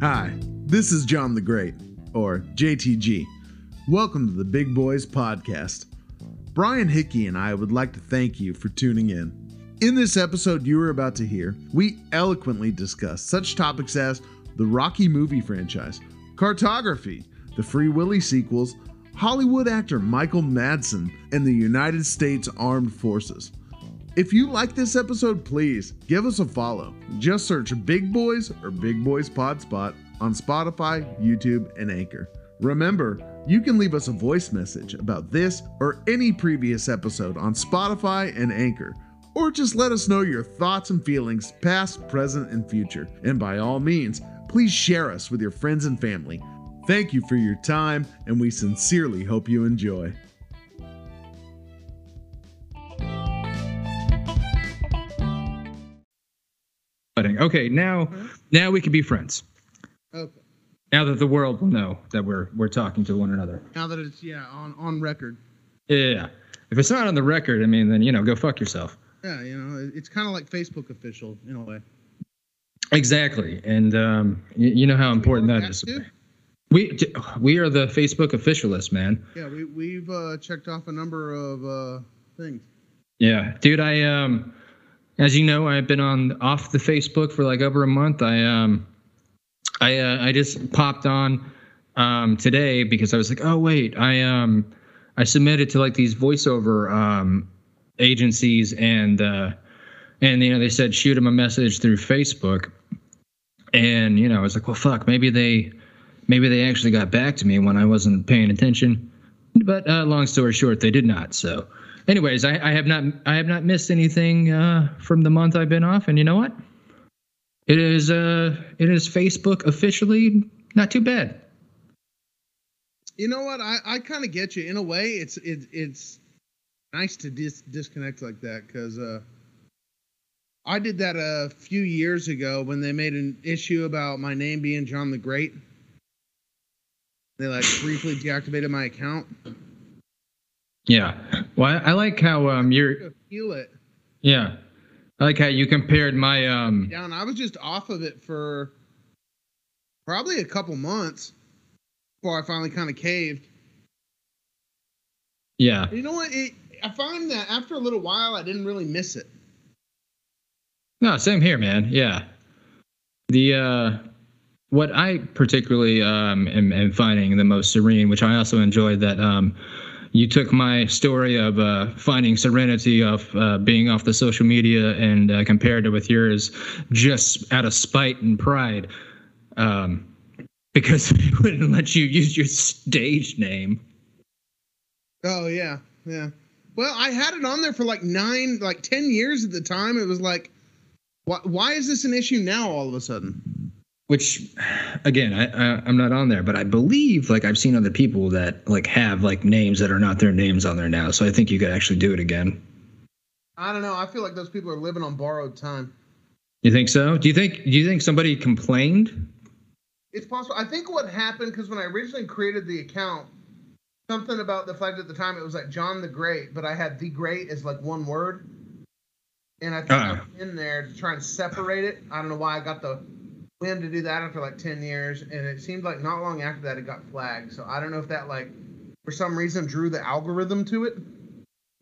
Hi, this is John the Great, or JTG. Welcome to the Big Boys Podcast. Brian Hickey and I would like to thank you for tuning in. In this episode you are about to hear, we eloquently discuss such topics as the Rocky movie franchise, cartography, the Free Willy sequels, Hollywood actor Michael Madsen, and the United States Armed Forces. If you like this episode, please give us a follow. Just search Big Boys or Big Boys Pod Spot on Spotify, YouTube, and Anchor. Remember, you can leave us a voice message about this or any previous episode on Spotify and Anchor, or just let us know your thoughts and feelings, past, present, and future. And by all means, please share us with your friends and family. Thank you for your time, and we sincerely hope you enjoy. Okay, now now we can be friends. Okay. Now that the world will know that we're we're talking to one another. Now that it's yeah on on record. Yeah. If it's not on the record, I mean, then you know, go fuck yourself. Yeah, you know, it's kind of like Facebook official in a way. Exactly, and um, you, you know how important that is. We we are the Facebook officialists, man. Yeah, we we've uh, checked off a number of uh, things. Yeah, dude. I um, as you know, I've been on off the Facebook for like over a month. I um, I uh, I just popped on um today because I was like, oh wait, I um, I submitted to like these voiceover um agencies and uh, and you know they said shoot them a message through Facebook, and you know I was like, well fuck, maybe they maybe they actually got back to me when I wasn't paying attention. But uh, long story short, they did not. So anyways, I, I have not I have not missed anything uh, from the month I've been off, and you know what? It is uh it is Facebook officially not too bad. You know what? I, I kind of get you in a way. It's it, it's nice to dis- disconnect like that because uh, I did that a few years ago when they made an issue about my name being John the Great. They like briefly deactivated my account. Yeah. Well, I, I like how um you're Feel it. yeah. I like how you compared my um down. I was just off of it for probably a couple months before I finally kind of caved. yeah. You know what? It, I find that after a little while, I didn't really miss it. No, same here, man. Yeah. The uh what I particularly um am, am finding the most serene, which I also enjoyed that um you took my story of uh, finding serenity of uh, being off the social media and uh, compared it with yours just out of spite and pride um, because they wouldn't let you use your stage name. Oh yeah, yeah. Well, I had it on there for like nine, like ten years at the time. It was like, why, why is this an issue now all of a sudden? Which again I, i'm not on there but i believe like i've seen other people that like have like names that are not their names on there now so i think you could actually do it again I don't know. I feel like those people are living on borrowed time. you think so do you think do you think somebody complained It's possible. I think what happened because when I originally created the account, something about the fact at the time it was like John the Great, but I had the Great as like one word, and I think ah. was in there to try and separate it. I don't know why I got the whim to do that after like ten years, and it seemed like not long after that it got flagged. So I don't know if that like for some reason drew the algorithm to it.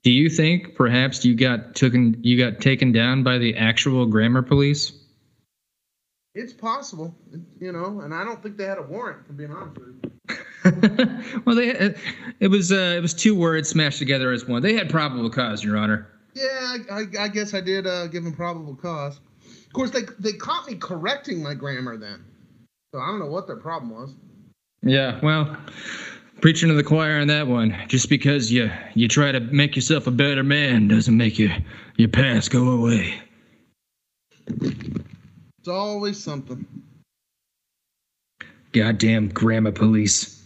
do you think perhaps you got taken you got taken down by the actual grammar police It's possible, you know, and I don't think they had a warrant for being honest with you. well they it was uh it was two words smashed together as one they had probable cause your honor Yeah, I, I, I guess I did uh, give them probable cause. Of course, they they caught me correcting my grammar then, so I don't know what their problem was. yeah well preaching to the choir on that one just because you you try to make yourself a better man doesn't make your your past go away It's always something. Goddamn grammar police.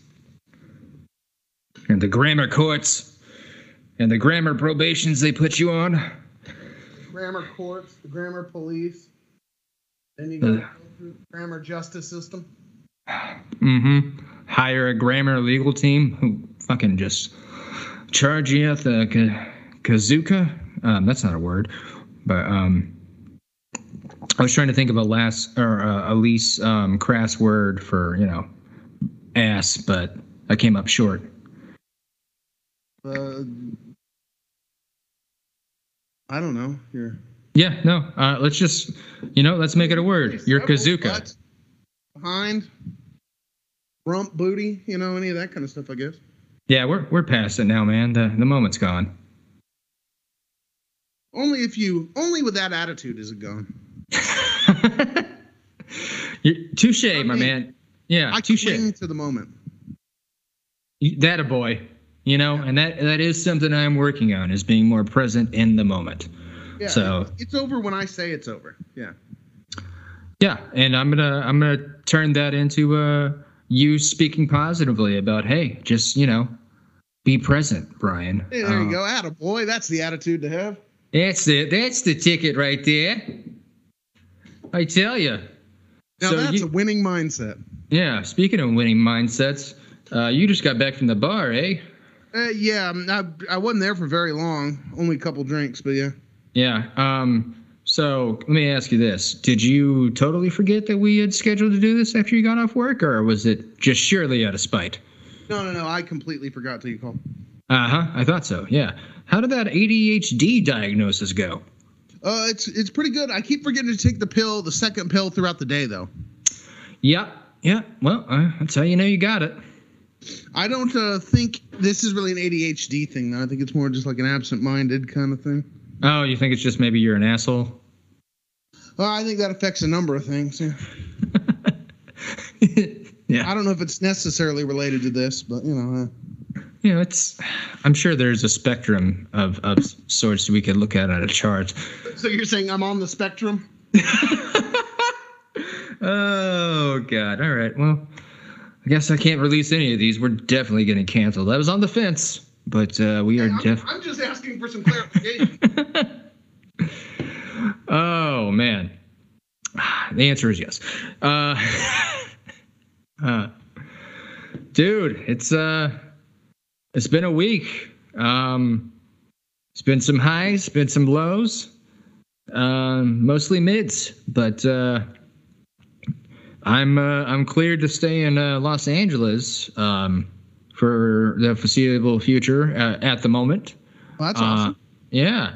And the grammar courts. And the grammar probations they put you on. Grammar courts, the grammar police. Then you go through grammar justice system. Mm-hmm. Hire a grammar legal team who fucking just charge you at the ka- kazuka. Um, that's not a word. But um I was trying to think of a last or uh, a least um, crass word for you know ass, but I came up short. Uh, I don't know. You're Yeah, no. Uh, let's just you know let's make it a word. You're Kazuka. Behind. Rump booty, you know, any of that kind of stuff, I guess. Yeah, we're we're past it now, man. The the moment's gone. Only if you, only with that attitude is it gone. You- Touche, my mean, man. Yeah, I touche. cling to the moment. That a boy, you know, and that that is something I'm working on is being more present in the moment. Yeah, So- it's, over when I say it's over. Yeah. Yeah, and I'm gonna I'm gonna turn that into uh you speaking positively about hey, just you know, be present, Brian. Hey, there Uh, you go. Atta boy. That's the attitude to have. That's it. That's the ticket right there. I tell you. Now So that's you- a winning mindset. Yeah. Speaking of winning mindsets, uh, you just got back from the bar, eh? Uh, yeah, I, I wasn't there for very long. Only a couple drinks, but yeah. Yeah. Um. So let me ask you this: Did you totally forget that we had scheduled to do this after you got off work, or was it just surely out of spite? No, no, no. I completely forgot till you called. Uh huh. I thought so. Yeah. How did that ADHD diagnosis go? Uh, it's it's pretty good. I keep forgetting to take the pill, the second pill throughout the day, though. Yeah. Yeah. Well, uh, that's how you know you got it. I don't uh, think this is really an ADHD thing, though. I think it's more just like an absent-minded kind of thing. Oh, you think it's just maybe you're an asshole? Well, I think that affects a number of things. Yeah. yeah. I don't know if it's necessarily related to this, but you know. Uh, You know, it's. I'm sure there's a spectrum of of sorts we could look at on a chart. so you're saying I'm on the spectrum? Oh God! All right. Well, I guess I can't release any of these. We're definitely getting canceled. I was on the fence, but uh, we are I'm. I'm just asking for some clarification. Oh man, the answer is yes. Uh, uh, dude, it's uh, it's been a week. Um, it's been some highs, been some lows, um, mostly mids, but uh, I'm uh, I'm cleared to stay in uh, Los Angeles um, for the foreseeable future uh, at the moment. Well, that's Uh, awesome. yeah.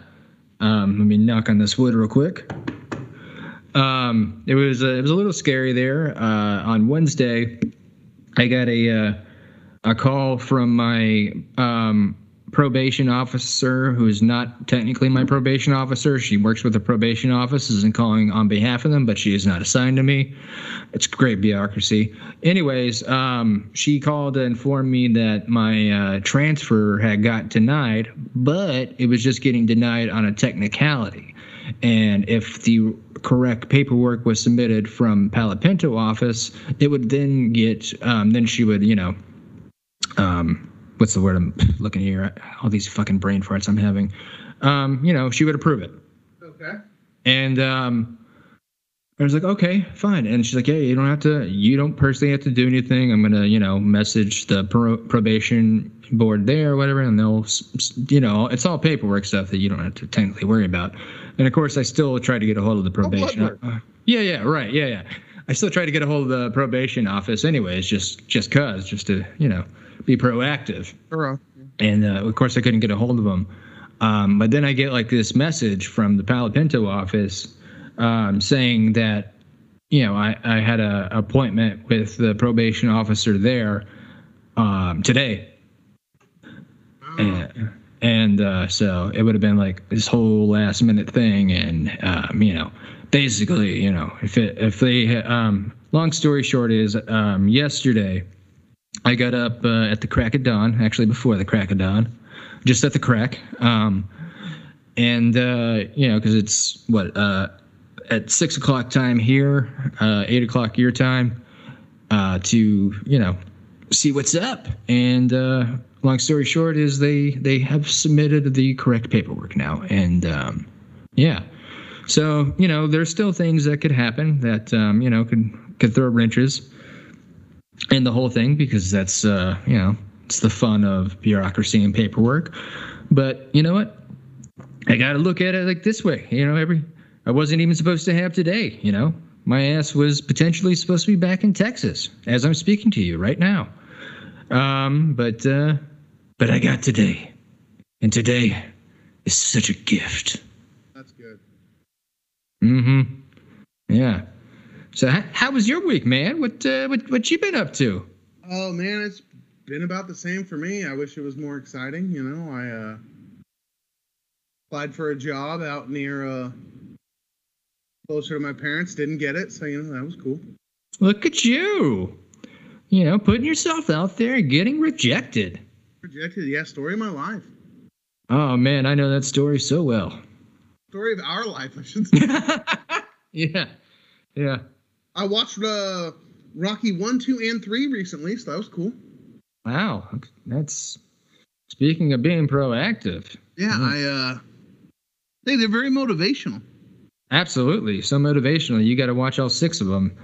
Um, let me knock on this wood real quick. Um, it was uh, it was a little scary there. Uh, on Wednesday, I got a uh, a call from my um, probation officer, who is not technically my probation officer. She works with the probation offices and calling on behalf of them, but she is not assigned to me. It's great bureaucracy. Anyways, um, she called to inform me that my uh, transfer had got denied, but it was just getting denied on a technicality. And if the correct paperwork was submitted from Palo Pinto office, it would then get, um, then she would, you know, um, what's the word I'm looking here? All these fucking brain farts I'm having. Um, you know, she would approve it. Okay. And um, I was like, okay, fine. And she's like, yeah, you don't have to, you don't personally have to do anything. I'm gonna, you know, message the pro- probation board there or whatever, and they'll, you know, it's all paperwork stuff that you don't have to technically worry about. And of course, I still try to get a hold of the probation. blood work. uh, yeah, yeah, right, yeah, yeah. I still try to get a hold of the probation office, anyways, just just cause, just to, you know, be proactive Hurrah. and uh, of course I couldn't get a hold of him. Um, but then I get like this message from the Palo Pinto office um, saying that you know I, I had a appointment with the probation officer there um, today, and, and uh, so it would have been like this whole last minute thing, and um, you know basically you know if it if they um, long story short is um, yesterday. I got up uh, at the crack of dawn, actually before the crack of dawn, just at the crack. Um, and uh, you know, because it's what uh, at six o'clock time here, uh, eight o'clock your time, uh, to you know see what's up. And uh, long story short is they they have submitted the correct paperwork now, and um, yeah. So you know, there's still things that could happen that um, you know could could throw wrenches in the whole thing because that's uh, you know it's the fun of bureaucracy and paperwork. But you know what? I got to look at it like this way. You know, every I wasn't even supposed to have today. You know, my ass was potentially supposed to be back in Texas as I'm speaking to you right now. Um, but uh, but I got today, and today is such a gift. That's good. Mm-hmm. Yeah. So how, how was your week, man? What uh, what what you been up to? Oh man, it's been about the same for me. I wish it was more exciting. You know, I uh, applied for a job out near uh, closer to my parents. Didn't get it, so you know that was cool. Look at you. You know, putting yourself out there and getting rejected. Rejected, yeah. Story of my life. Oh man, I know that story so well. Story of our life, I should say. yeah. Yeah. I watched uh, Rocky one, two, and three recently, so that was cool. Wow. That's speaking of being proactive. Yeah, Mhm. I uh, hey, they're very motivational. Absolutely. So motivational. You got to watch all six of them.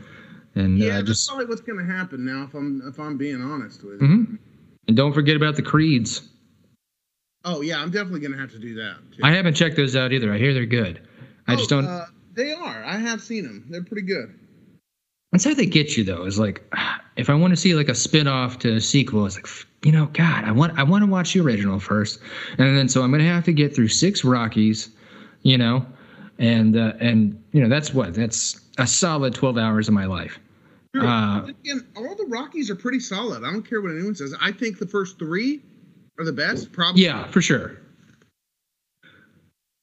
And Yeah, uh, that's just probably what's gonna happen now. If I'm if I'm being honest with you. Mhm. and don't forget about the creeds. Oh yeah, I'm definitely gonna have to do that. Too. I haven't checked those out either. I hear they're good. I just Oh, don't. Uh, they are. I have seen them. They're pretty good. That's how they get you though. Is like, if I want to see like a spin-off to a sequel, it's like, you know, God, I want I want to watch the original first, and then so I'm gonna have to get through six Rockies, you know, and uh, and you know that's what that's a solid 12 hours of my life. Sure. Uh, Again, all the Rockies are pretty solid. I don't care what anyone says. I think the first three are the best. Probably. Yeah, for sure.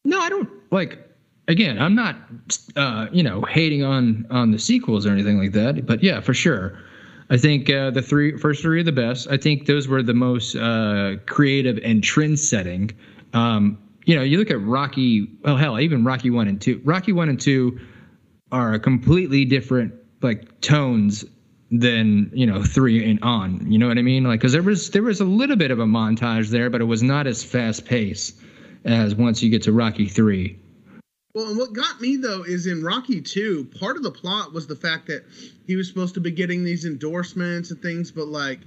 No, I don't like. Again, I'm not, uh, you know, hating on on the sequels or anything like that. But yeah, for sure, I think uh, the three first three are the best. I think those were the most uh, creative and trend setting. Um, you know, you look at Rocky. Well, hell, even Rocky one and two. Rocky one and two are completely different like tones than you know three and on. You know what I mean? Like, because there was there was a little bit of a montage there, but it was not as fast paced as once you get to Rocky three. Well, and what got me though is in Rocky 2, part of the plot was the fact that he was supposed to be getting these endorsements and things, but like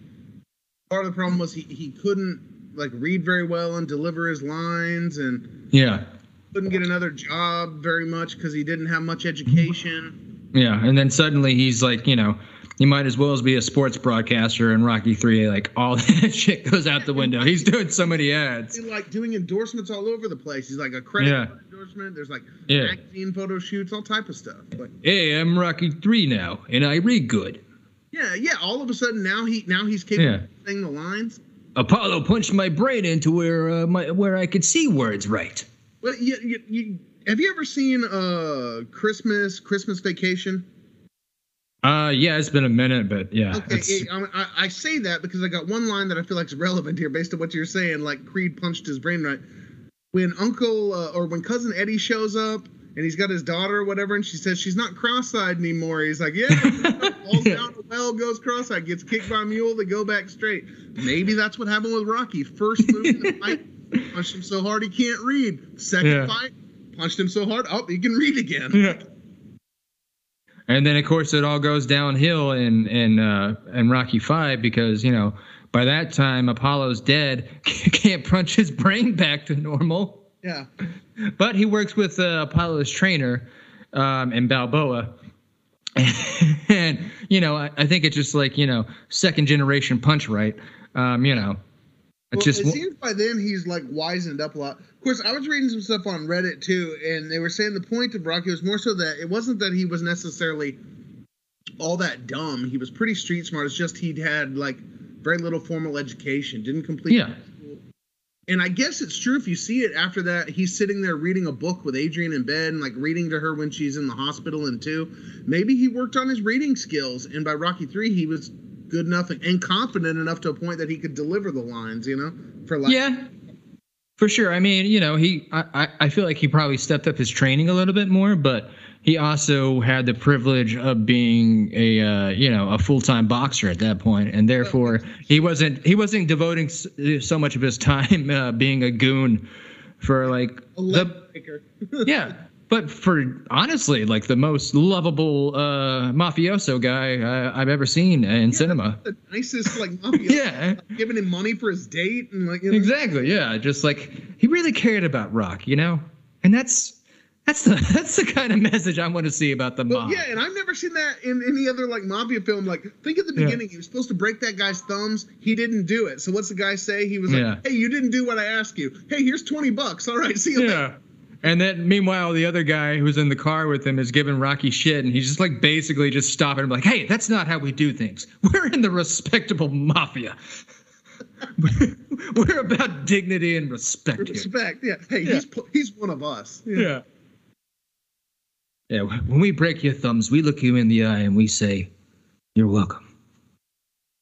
part of the problem was he, he couldn't like read very well and deliver his lines and Yeah, couldn't get another job very much because he didn't have much education. yeah, and then suddenly he's like, you know. He might as well as be a sports broadcaster in Rocky Three. Like all that shit goes out the window. He's doing so many ads. He's like doing endorsements all over the place. He's like a credit Yeah. endorsement. There's like Yeah. magazine photo shoots, all type of stuff. Like Hey, I'm Rocky Three now, and I read good. yeah, yeah. All of a sudden now he now he's capable Yeah. of saying the lines. Apollo punched my brain into where uh, my where I could see words right. Well, you, you, you, have you ever seen uh Christmas Christmas Vacation? Uh, yeah, it's been a minute, but yeah, Okay, it- I, I- say that because I got one line that I feel like is relevant here, based on what you're saying. Like Creed punched his brain right when Uncle uh, or when cousin Eddie shows up and he's got his daughter or whatever, and she says she's not cross-eyed anymore. He's like, yeah, falls Yeah. down the well, goes cross-eyed, gets kicked by a mule, they go back straight. Maybe that's what happened with Rocky. First move in the fight, punched him so hard he can't read. Second Yeah. fight, punched him so hard, oh, he can read again. yeah. And then of course it all goes downhill in in uh, in Rocky Five because you know by that time Apollo's dead, can't punch his brain back to normal. Yeah. But he works with uh, Apollo's trainer um, and Balboa. and you know, I, I think it's just like you know, second generation punch right. Um, you know, Well, just it seems by then he's like wizened up a lot. Of course, I was reading some stuff on Reddit too, and they were saying the point of Rocky was more so that it wasn't that he was necessarily all that dumb. He was pretty street smart. It's just he'd had like very little formal education, didn't complete. yeah, And I guess it's true if you see it after that. He's sitting there reading a book with Adrian in bed and like reading to her when she's in the hospital and two. Maybe he worked on his reading skills, and by Rocky three he was good enough and confident enough to a point that he could deliver the lines. You know, for like yeah. For sure. I mean, you know, he I, I- feel like he probably stepped up his training a little bit more, but he also had the privilege of being a uh, you know a full time boxer at that point, and therefore he wasn't he wasn't devoting so much of his time uh, being a goon for like a the yeah. But for honestly, like the most lovable uh, mafioso guy I, I've ever seen in cinema. the nicest like mafia. Yeah. giving him money for his date and like you know, Exactly. Yeah. Just like he really cared about Rock, you know, and that's That's the that's the kind of message I want to see about the mob. yeah, and I've never seen that in any other like mafia film. Like, think at the Yeah. beginning, he was supposed to break that guy's thumbs. He didn't do it. So what's the guy say? He was like, Yeah. "Hey, you didn't do what I asked you. Hey, here's twenty bucks. All right, see you later." Yeah. And then meanwhile, the other guy who's in the car with him is giving Rocky shit, and he's just like basically just stopping him, like, "Hey, that's not how we do things. We're in the respectable mafia. We're about dignity and respect here." Respect. Yeah. Hey, Yeah. he's he's one of us. Yeah. Yeah. When we break your thumbs, we look you in the eye and we say, "You're welcome."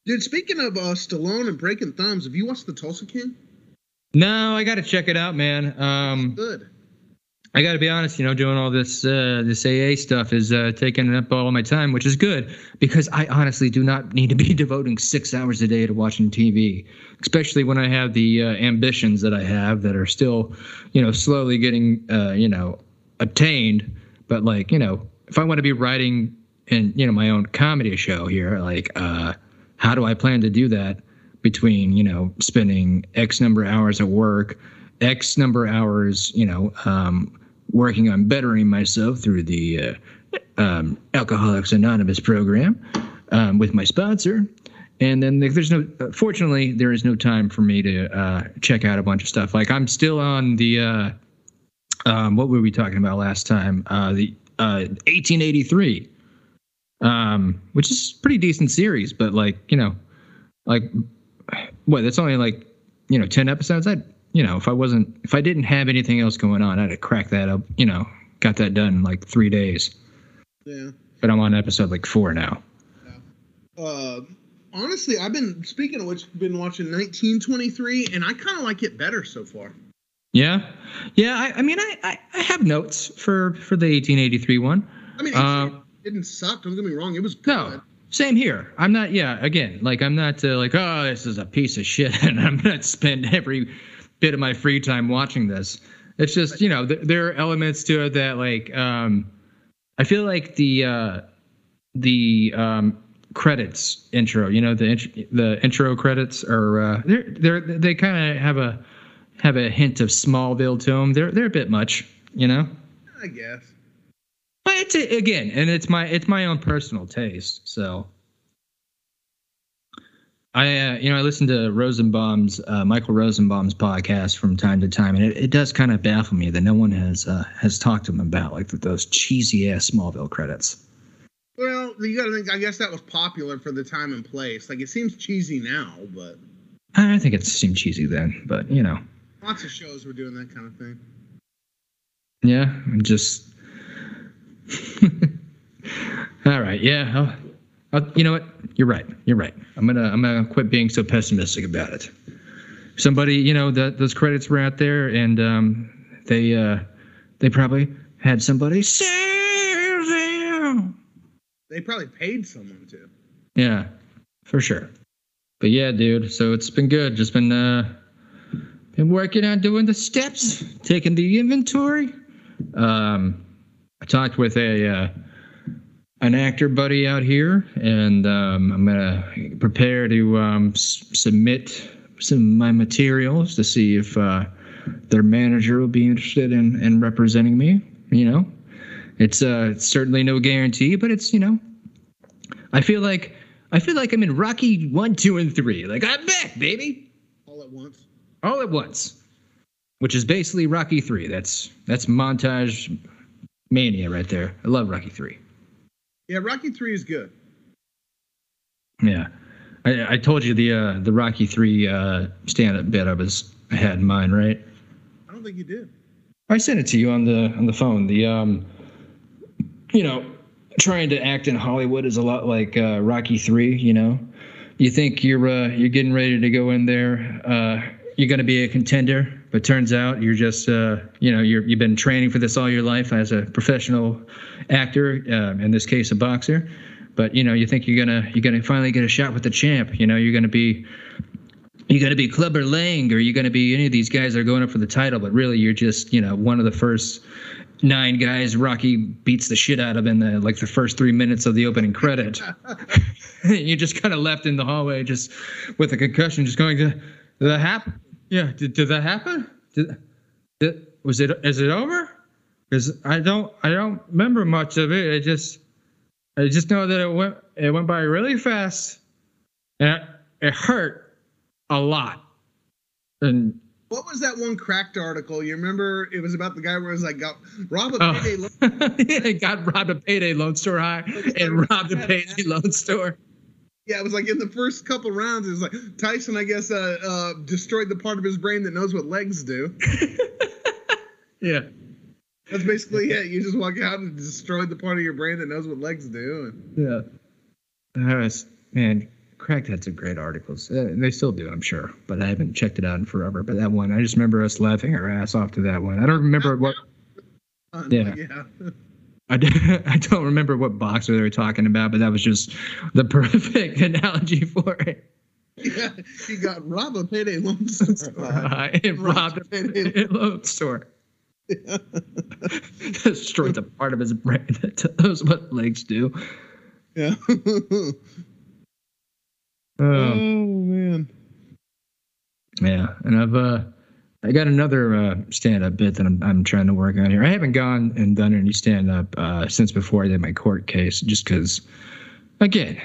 Dude, speaking of uh, Stallone and breaking thumbs, have you watched The Tulsa King? No, I got to check it out, man. Um, Good. I got to be honest, you know, doing all this uh, this AA stuff is uh, taking up all my time, which is good because I honestly do not need to be devoting six hours a day to watching TV, especially when I have the uh, ambitions that I have that are still, you know, slowly getting, uh, you know, attained. But like, you know, if I want to be writing in, you know, my own comedy show here, like, uh, how do I plan to do that between, you know, spending X number of hours at work, X number of hours, you know, um, working on bettering myself through the uh, um, Alcoholics Anonymous program um, with my sponsor. And then there's no, uh, fortunately, there is no time for me to uh, check out a bunch of stuff. Like I'm still on the, uh, um, what were we talking about last time? Uh, the uh, 1883, um, which is pretty decent series, but like you know, like what? That's only like you know 10 episodes. I'd you know if I wasn't if I didn't have anything else going on, I'd have cracked that up. You know, got that done in like three days. Yeah. But I'm on episode like four now. Uh, honestly, I've been speaking of which, been watching 1923, and I kind of like it better so far. Yeah, yeah. I, I mean, I, I I have notes for for the 1883 one. I mean, Uh, it didn't suck. Don't get me wrong; it was good. No, same here. I'm not. Yeah, again, like I'm not uh, like, oh, this is a piece of shit, and I'm gonna spend every bit of my free time watching this. It's just you know th- there are elements to it that like um, I feel like the uh, the um, credits intro, you know, the int- the intro credits are uh, they're they're they kind of have a have a hint of Smallville to them. They're they're a bit much, you know. I guess. But it's again, and it's my it's my own personal taste. So I uh, you know I listen to Rosenbaum's uh, Michael Rosenbaum's podcast from time to time, and it, it does kind of baffle me that no one has uh, has talked to him about like those cheesy ass Smallville credits. Well, you got to think. I guess that was popular for the time and place. Like it seems cheesy now, but I think it seemed cheesy then, but you know, lots of shows were doing that kind of thing. yeah, I'm just. All right, yeah. I'll, I'll, you know what? You're right. You're right. I'm gonna I'm gonna quit being so pessimistic about it. Somebody, you know, the, those credits were out there, and um, they uh, they probably had somebody save them. They probably paid someone to. Yeah, for sure. But yeah, dude. So it's been good. Just been uh, been working on doing the steps, taking the inventory. Um, I talked with a uh, an actor buddy out here, and um, I'm gonna prepare to um, s- submit some of my materials to see if uh, their manager will be interested in, in representing me. You know, it's uh, it's certainly no guarantee, but it's you know, I feel like I feel like I'm in Rocky one, two, and three. Like I'm back, baby, all at once. all at once, which is basically Rocky three. That's that's montage mania right there. I love Rocky three. Yeah, Rocky Three is good. Yeah, I, I told you the uh, the Rocky three uh, stand up bit I was I had in mind, right? I don't think you did. I sent it to you on the on the phone. The um, you know, trying to act in Hollywood is a lot like uh, Rocky Three. You know, you think you're uh, you're getting ready to go in there, uh, you're going to be a contender, but turns out you're just uh, you know you're you've been training for this all your life as a professional actor. Uh, in this case, a boxer. But you know, you think you're gonna you're gonna finally get a shot with the champ. You know, you're gonna be you're to be Clubber Lang or you're going to be any of these guys that are going up for the title, but really you're just, you know, one of the first nine guys Rocky beats the shit out of in the like the first three minutes of the opening credit. you just kind of left in the hallway just with a concussion, just going to, the happen? Yeah, did, did that happen? Did, did, was it, is it over? because I don't I don't remember much of it. I just I just know that it went it went by really fast, and it, it hurt a lot. And What was that one cracked article? You remember it was about the guy where it was like got rob a oh, payday loan. yeah, got robbed a payday loan store high and robbed a payday loan store. Yeah, it was like in the first couple rounds, it was like Tyson, I guess, uh, uh, destroyed the part of his brain that knows what legs do. Yeah. That's basically it. You just walk out and destroy the part of your brain that knows what legs do. Yeah. That was man. Cracked had some great articles. Uh, they still do, I'm sure, but I haven't checked it out in forever. But that one, I just remember us laughing our ass off to that one. I don't remember what Yeah. yeah. I, don't remember what boxer they were talking about, but that was just the perfect analogy for it. yeah, he got robbed a payday loan store. Uh, it robbed a payday loan store. Destroyed the part of his brain that knows what legs do. Yeah. Um, oh man. Yeah, and I've uh, I got another uh, stand-up bit that I'm I'm trying to work on here. I haven't gone and done any stand-up uh, since before I did my court case, just because, again,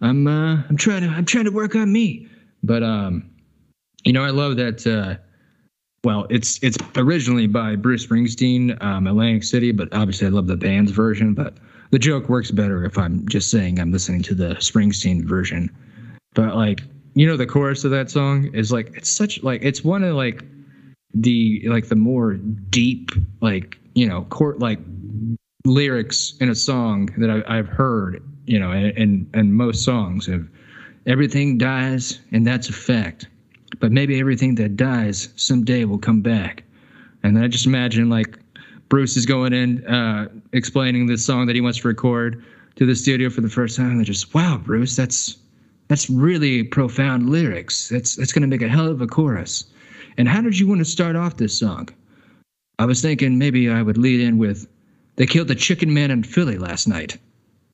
I'm uh, I'm trying to I'm trying to work on me. But um, you know, I love that. Uh, well, it's it's originally by Bruce Springsteen, um, Atlantic City, but obviously I love the band's version. But the joke works better if I'm just saying I'm listening to the Springsteen version. But like, you know, the chorus of that song is like it's such like it's one of like the like the more deep like you know court like lyrics in a song that I, I've heard. You know, and and, most songs of everything dies and that's a fact but maybe everything that dies someday will come back. And I just imagine like Bruce is going in, uh, explaining this song that he wants to record to the studio for the first time. And they're just, wow, Bruce, that's that's really profound lyrics. That's that's gonna make a hell of a chorus. And how did you want to start off this song? I was thinking maybe I would lead in with they killed the chicken man in Philly last night.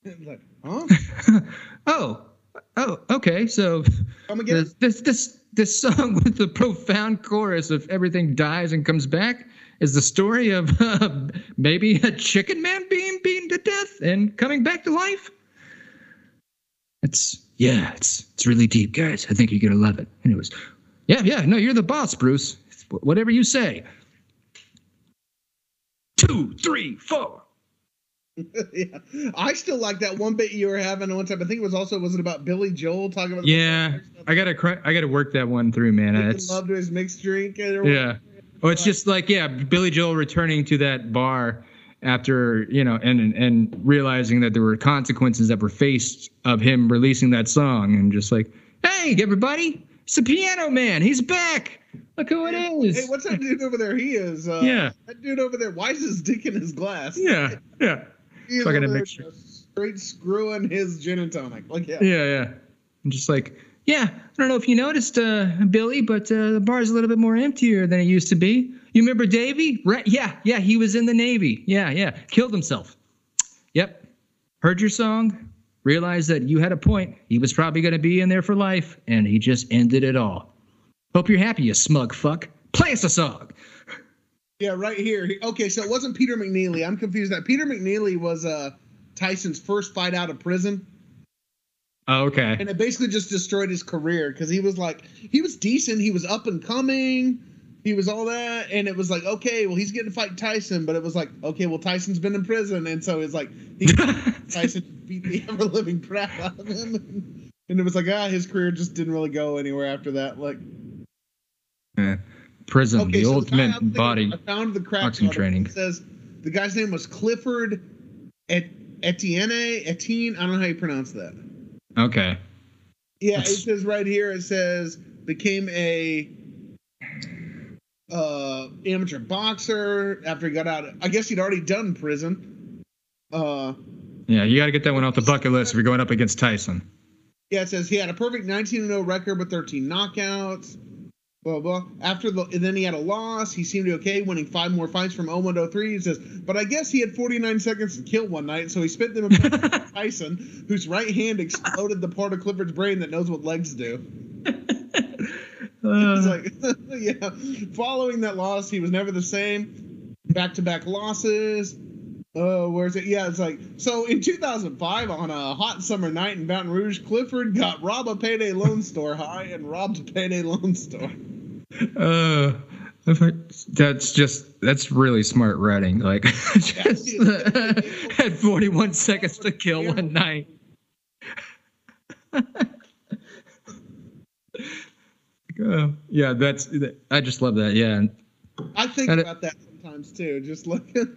like, huh? oh, oh, okay. So this this this this song with the profound chorus of everything dies and comes back is the story of uh, maybe a chicken man being beaten to death and coming back to life. It's yeah, it's it's really deep, guys. I think you're gonna love it. Was, yeah, yeah. No, you're the boss, Bruce. Whatever you say. Two, three, four. yeah. I still like that one bit you were having one time. I think it was also was it about Billy Joel talking about Yeah, I gotta cry, I gotta work that one through, man. It's, love to his mixed drink. Or Yeah. Oh, it's just like yeah, Billy Joel returning to that bar after you know, and and realizing that there were consequences that were faced of him releasing that song, and just like, hey, everybody, it's the Piano Man, he's back. Look who it is. Hey, what's that dude over there? He is. Uh, Yeah. That dude over there. Why is his dick in his glass? Yeah, yeah, He is Fucking over there mixture. straight screwing his gin and tonic. Like yeah. yeah, yeah. I'm just like, yeah. I don't know if you noticed, uh, Billy, but uh, the bar's a little bit more emptier than it used to be. You remember Davy? Right? Yeah, yeah. He was in the Navy. Yeah, yeah. Killed himself. Yep. Heard your song. Realized that you had a point. He was probably going to be in there for life, and he just ended it all. Hope you're happy, you smug fuck. Play us a song. Yeah, right here. Okay, so it wasn't Peter McNeeley. I'm confused. That Peter McNeeley was uh, Tyson's first fight out of prison, Oh, okay. and it basically just destroyed his career because he was like, he was decent, he was up and coming, he was all that, and it was like, okay, well, he's getting to fight Tyson, but it was like, okay, well, Tyson's been in prison, and so it's like, he, Tyson beat the ever living crap out of him, and it was like, ah, his career just didn't really go anywhere after that. Like, Yeah. Prism, Okay, the so ultimate I'm body. I found the crack boxing training. It says the guy's name was Clifford Et- Etienne. Etienne. I don't know how you pronounce that. Okay. Yeah, That's- it says right here. It says became a uh, amateur boxer after he got out. I guess he'd already done prison. Uh, Yeah, you got to get that one off the bucket list if you're going up against Tyson. yeah, it says he had a perfect 19 0 record with 13 knockouts. Blah blah. After the, and then he had a loss. He seemed okay, winning five more fights from Omo 03. He says, but I guess he had 49 seconds to kill one night, so he spent them Tyson, whose right hand exploded the part of Clifford's brain that knows what legs do. It's Uh, like, yeah. Following that loss, he was never the same. back to back losses. Uh, where's it? Yeah, it's like so. In 2005, on a hot summer night in Baton Rouge, Clifford got rob a payday loan store high and robbed a payday loan store. Uh, that's just that's really smart writing. Like, just had 41 seconds to kill one night. Uh, yeah, that's. I just love that. Yeah, I think And it- about that sometimes too. Just looking.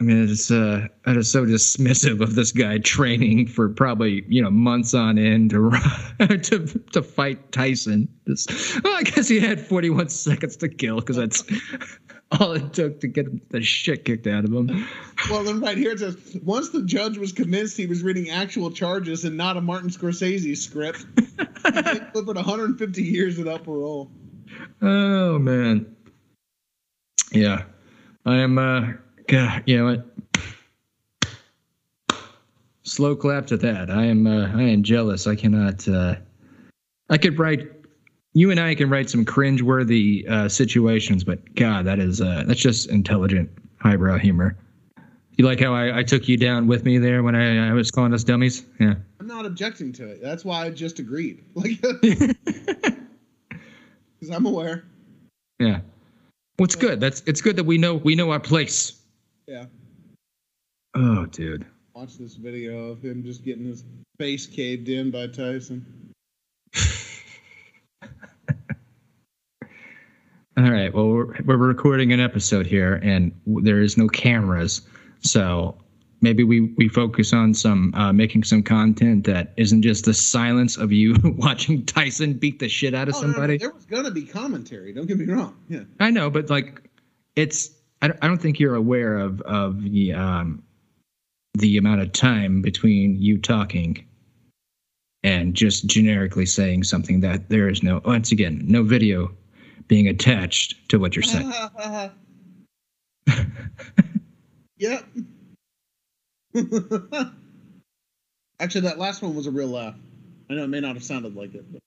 I mean, it's uh, that is so dismissive of this guy training for probably you know months on end to to to fight Tyson. Just, well, I guess he had 41 seconds to kill because that's all it took to get the shit kicked out of him. Well, then right here it says once the judge was convinced he was reading actual charges and not a Martin Scorsese script, he gave 150 years without parole. Oh man, yeah, I am. uh God, you know what? Slow clap to that. I am. uh I am jealous. I cannot. uh I could write. You and I can write some cringe-worthy uh, situations, but God, that is uh that's just intelligent highbrow humor. You like how I, I took you down with me there when I, I was calling us dummies? Yeah. I'm not objecting to it. That's why I just agreed. Like, because I'm aware. Yeah. Well, it's good. That's it's good that we know we know our place. Yeah. Oh, dude. Watch this video of him just getting his face caved in by Tyson. All right. Well, we're, we're recording an episode here, and there is no cameras, so maybe we we focus on some uh, making some content that isn't just the silence of you watching Tyson beat the shit out of Oh, no, no, somebody. there was gonna be commentary. Don't get me wrong. Yeah. I know, but like, it's I don't, I don't think you're aware of of the um the amount of time between you talking and just generically saying something that there is no once again no video being attached to what you're saying. yep. Actually, that last one was a real laugh. I know it may not have sounded like it. But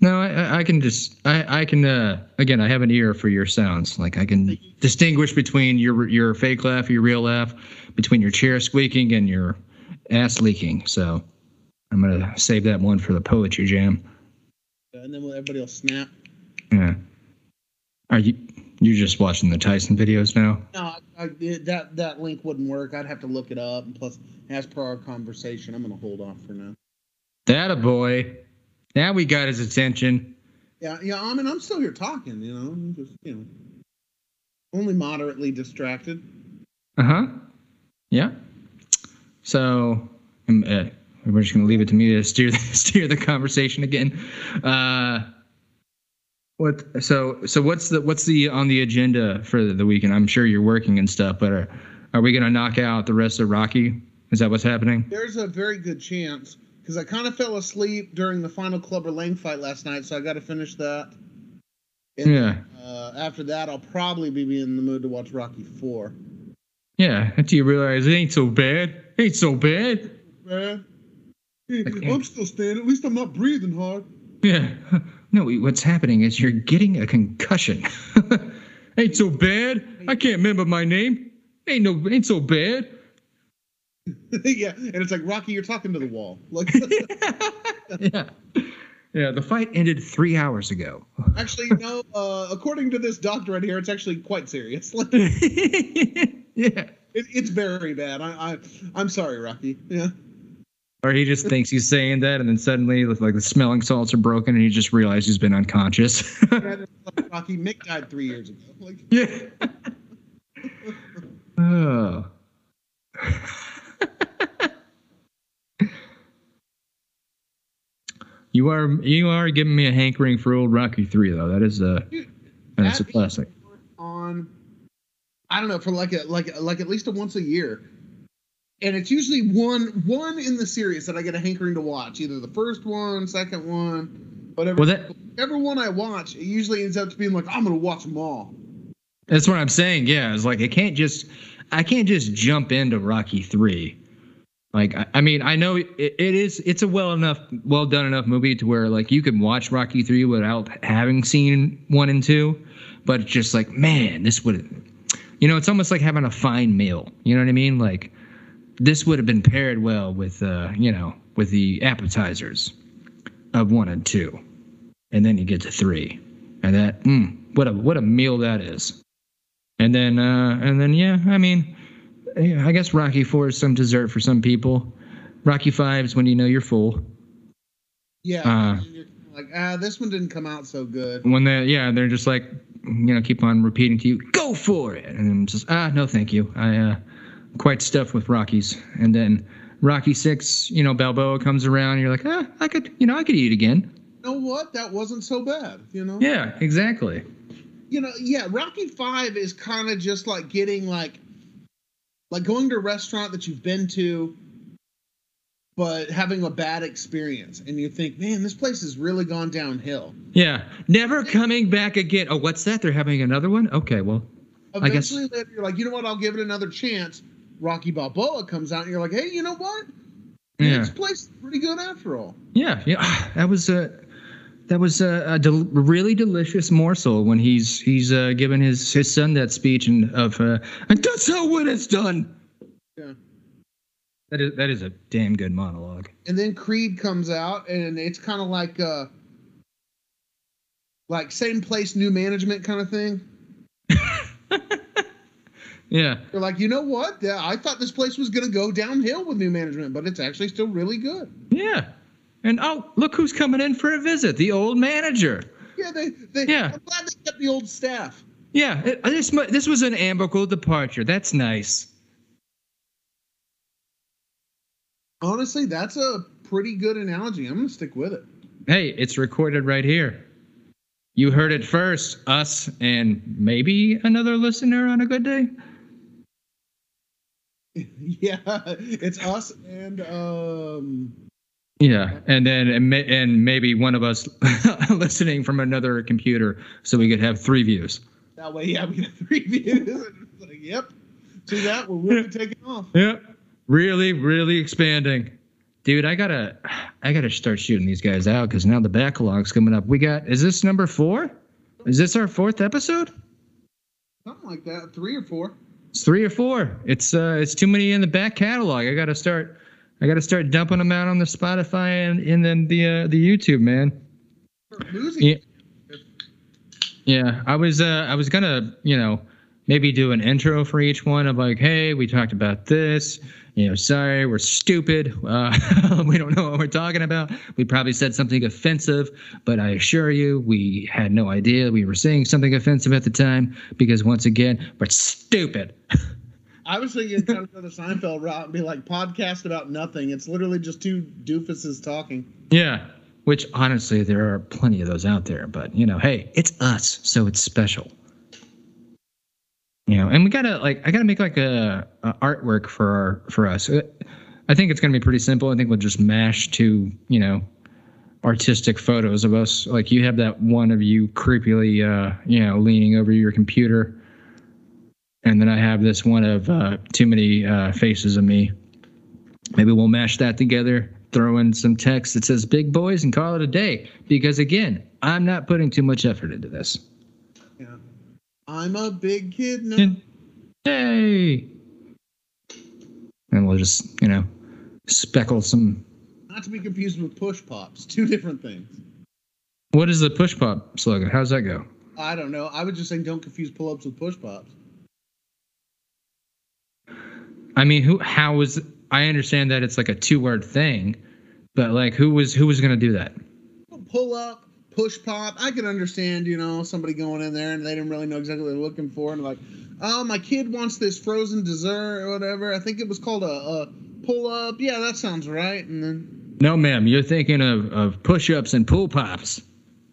No, I- I, can just I, I can uh again I have an ear for your sounds. Like I can distinguish between your your fake laugh, your real laugh, between your chair squeaking and your ass leaking. So I'm gonna save that one for the poetry jam. and then everybody will snap. Yeah. Are you you just watching the Tyson videos now? No, I, I, that that link wouldn't work. I'd have to look it up. And plus, as per our conversation, I'm gonna hold off for now. That a boy. Now we got his attention. Yeah, yeah. I mean, I'm still here talking. You know, I'm just you know, only moderately distracted. Uh huh. Yeah. So um, uh, we're just gonna leave it to me to steer the, steer the conversation again. Uh, what? So so what's the what's the on the agenda for the weekend? I'm sure you're working and stuff, but are, are we gonna knock out the rest of Rocky? Is that what's happening? There's a very good chance because I kind of fell asleep during the final Clubber Lang fight last night, so I got to finish that. And, Yeah. Uh, after that, I'll probably be in the mood to watch Rocky Four. Yeah. Until you realize it ain't so bad. It ain't so bad. Man, I'm still standing. At least I'm not breathing hard. Yeah. No, what's happening is you're getting a concussion. ain't so bad. I can't remember my name. Ain't no ain't so bad. yeah, and it's like Rocky, you're talking to the wall. Like, yeah. Yeah, the fight ended three hours ago. actually, no. Uh, according to this doctor right here, it's actually quite serious. Yeah. it, it's very bad. I, I, I'm sorry, Rocky. Yeah. Or he just thinks he's saying that, and then suddenly, like the smelling salts are broken, and he just realizes he's been unconscious. And it's like, Rocky, Mick died three years ago. Like, yeah. oh. you are you are giving me a hankering for old Rocky Three, though. That is uh, a that's a classic. on I don't know for like a like like at least a once a year, and it's usually one one in the series that I get a hankering to watch. Either the first one, second one, whatever. Well, that Whichever one I watch, it usually ends up to being like I'm gonna watch them all. That's what I'm saying. Yeah, it's like I can't just I can't just jump into Rocky three. Like I, I mean, I know it, it is it's a well enough, well done enough movie to where like you can watch Rocky three without having seen one and two, but just like man, this would you know, it's almost like having a fine meal. You know what I mean? Like this would have been paired well with, uh, you know, with the appetizers of one and two, and then you get to three, and that, mm, what a what a meal that is. And then, uh, and then, yeah, I mean, I guess Rocky Four is some dessert for some people. Rocky Five is when you know you're full. Yeah. Uh, you're like, ah, this one didn't come out so good. When they, yeah, they're just like, you know, keep on repeating to you, go for it, and I'm just, ah, no, thank you. I, uh, quite stuffed with Rockies, and then Rocky Six, you know, Balboa comes around, you're like, ah, I could, you know, I could eat again. You know what? That wasn't so bad. You know. Yeah, exactly. You know, yeah. Rocky Five is kind of just like getting like, like going to a restaurant that you've been to, but having a bad experience, and you think, man, this place has really gone downhill. Yeah, never coming back again. Oh, what's that? They're having another one? Okay, well, I guess- Eventually, later, you're like, you know what? I'll give it another chance. Rocky Balboa comes out, and you're like, hey, you know what? yeah. This place is pretty good after all. Yeah, yeah, that was a that was a, a del- really delicious morsel when he's he's uh, giving his his son that speech and of uh, and that's how when it's done. Yeah. That is that is a damn good monologue. and then Creed comes out, and it's kind of like uh, like same place, new management kind of thing. Yeah, They're like, you know what? I thought this place was gonna go downhill with new management, but it's actually still really good. yeah, and oh look who's coming in for a visit, the old manager. Yeah, they, they Yeah. I'm glad they kept the old staff. Yeah, it, this this was an amicable departure. That's nice. Honestly, that's a pretty good analogy. I'm gonna stick with it. Hey, it's recorded right here. You heard it first, us and maybe another listener on a good day. yeah, it's us and um. Yeah, and then and, may, and maybe one of us listening from another computer, so we could have three views. That way, yeah, we get three views. Like, yep. See that? We're really taking off. Yeah, really, really expanding, dude. I gotta, I gotta start shooting these guys out because now the backlog's coming up. We got, is this number four? Is this our fourth episode? Something like that. Three or four. It's three or four. It's uh, it's too many in the back catalog. I gotta start, I gotta start dumping them out on the Spotify and and then the uh, the YouTube, man. Yeah. Yeah, I was uh I was gonna, you know, maybe do an intro for each one of like, hey, we talked about this. You know, sorry, we're stupid. Uh, we don't know what we're talking about. We probably said something offensive, but I assure you, we had no idea we were saying something offensive at the time because once again, we're stupid. I was thinking kind of go the Seinfeld route and be like podcast about nothing. It's literally just two doofuses talking. Yeah. Which honestly, there are plenty of those out there, but you know, hey, it's us, so it's special. You know, and we gotta like, I gotta make like a, a artwork for our for us. Uh, I think it's gonna be pretty simple. I think we'll just mash two, you know, artistic photos of us. Like you have that one of you creepily, uh, you know, leaning over your computer, and then I have this one of uh, too many uh, faces of me. Maybe we'll mash that together, throw in some text that says big boys and call it a day. Because again, I'm not putting too much effort into this. I'm a big kid now. Hey! And we'll just, you know, speckle some. Not to be confused with push pops. Two different things. What is the push pop slogan? How's that go? I don't know. I was just saying don't confuse pull ups with push pops. I mean, who, how was, I understand that it's like a two word thing, but like who was, who was going to do that? Pull up, push pop. I can understand, you know, somebody going in there and they didn't really know exactly what they're looking for and like, oh, my kid wants this frozen dessert or whatever. I think it was called a, a pull up. Yeah, that sounds right. And then No, ma'am, you're thinking of, of push ups and pull pops.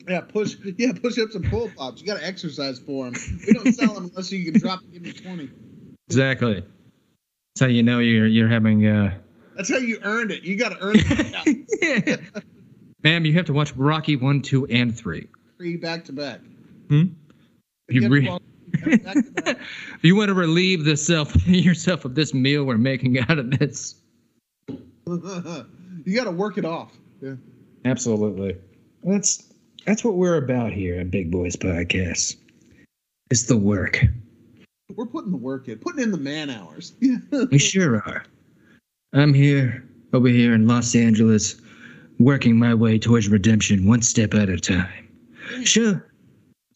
Yeah, push. Yeah, push ups and pull pops. You got to exercise for them. We don't sell them unless you can drop give me twenty. Exactly. That's how you know you're, you're having, uh, That's how you earned it. You got to earn it. Ma'am, you have to watch Rocky one, two, and three. Three back to back. Hmm? You Get re- back to back. if you want to relieve the self yourself of this meal we're making out of this. you got to work it off. Yeah. Absolutely. That's that's what we're about here at Big Boys Podcast. It's the work. we're putting the work in, putting in the man hours. We sure are. I'm here, over here in Los Angeles, working my way towards redemption one step at a time. Sure.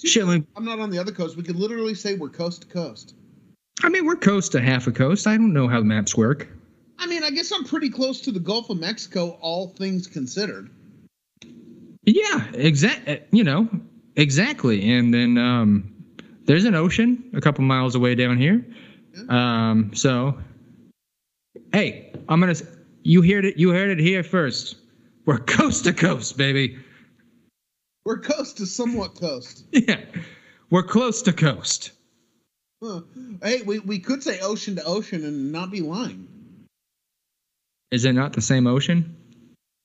Sure. I'm not on the other coast. We could literally say we're coast to coast. I mean, we're coast to half a coast. I don't know how the maps work. I mean, I guess I'm pretty close to the Gulf of Mexico, all things considered. Yeah, exact. You know, exactly. And then um, there's an ocean a couple miles away down here. Um, so, hey, I'm gonna. You heard it. You heard it here first. We're coast to coast, baby. We're coast to somewhat coast. Yeah, we're close to coast. Huh. Hey, we, we could say ocean to ocean and not be lying. Is it not the same ocean?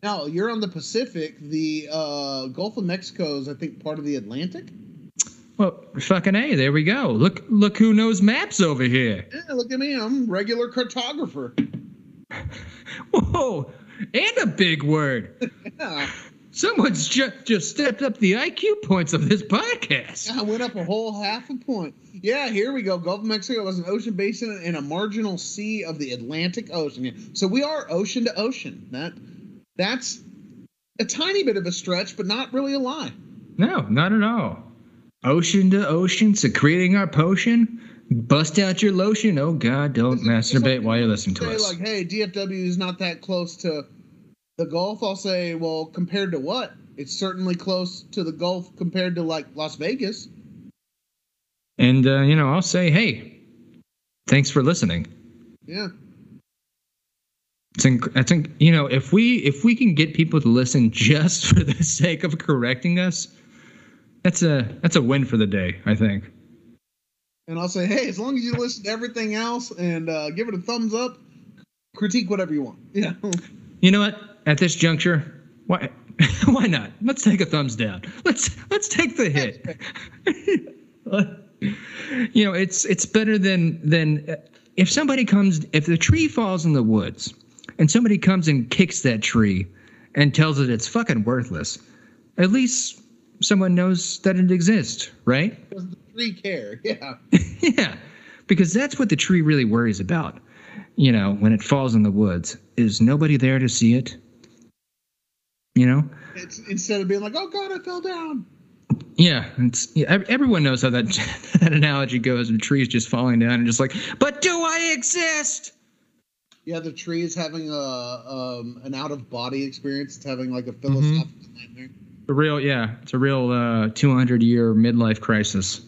No, you're on the Pacific. The uh, Gulf of Mexico is, I think, part of the Atlantic. Well, fucking a. There we go. Look, look who knows maps over here. Yeah, look at me. I'm regular cartographer. Whoa, and a big word. Yeah, Someone's just just stepped up the IQ points of this podcast. I went up a whole half a point. Yeah, here we go. Gulf of Mexico was an ocean basin in a marginal sea of the Atlantic Ocean. So we are ocean to ocean. That that's a tiny bit of a stretch, but not really a lie. No, not at all. Ocean to ocean, secreting our potion. Bust out your lotion. Oh God, don't masturbate while you're listening to say us. like, hey, DFW is not that close to the Gulf. I'll say, well, compared to what? It's certainly close to the Gulf compared to like Las Vegas. And uh, you know, I'll say, hey, thanks for listening. Yeah. It's inc- I think you know if we if we can get people to listen just for the sake of correcting us, that's a that's a win for the day. I think. And I'll say, hey, as long as you listen to everything else and uh, give it a thumbs up, critique whatever you want. Yeah. You know what? At this juncture, why why not? Let's take a thumbs down. Let's let's take the hit. you know, it's it's better than than uh, if somebody comes if the tree falls in the woods and somebody comes and kicks that tree and tells it it's fucking worthless. At least someone knows that it exists, right? Tree care? Yeah. yeah, because that's what the tree really worries about. You know, when it falls in the woods, is nobody there to see it? You know? It's instead of being like, oh God, I fell down. Yeah, it's yeah, everyone knows how that that analogy goes. The tree's just falling down and just like, but do I exist? Yeah, the tree is having a um, an out of body experience. It's having like a philosophical nightmare. A real, yeah, it's a real uh, 200 year midlife crisis.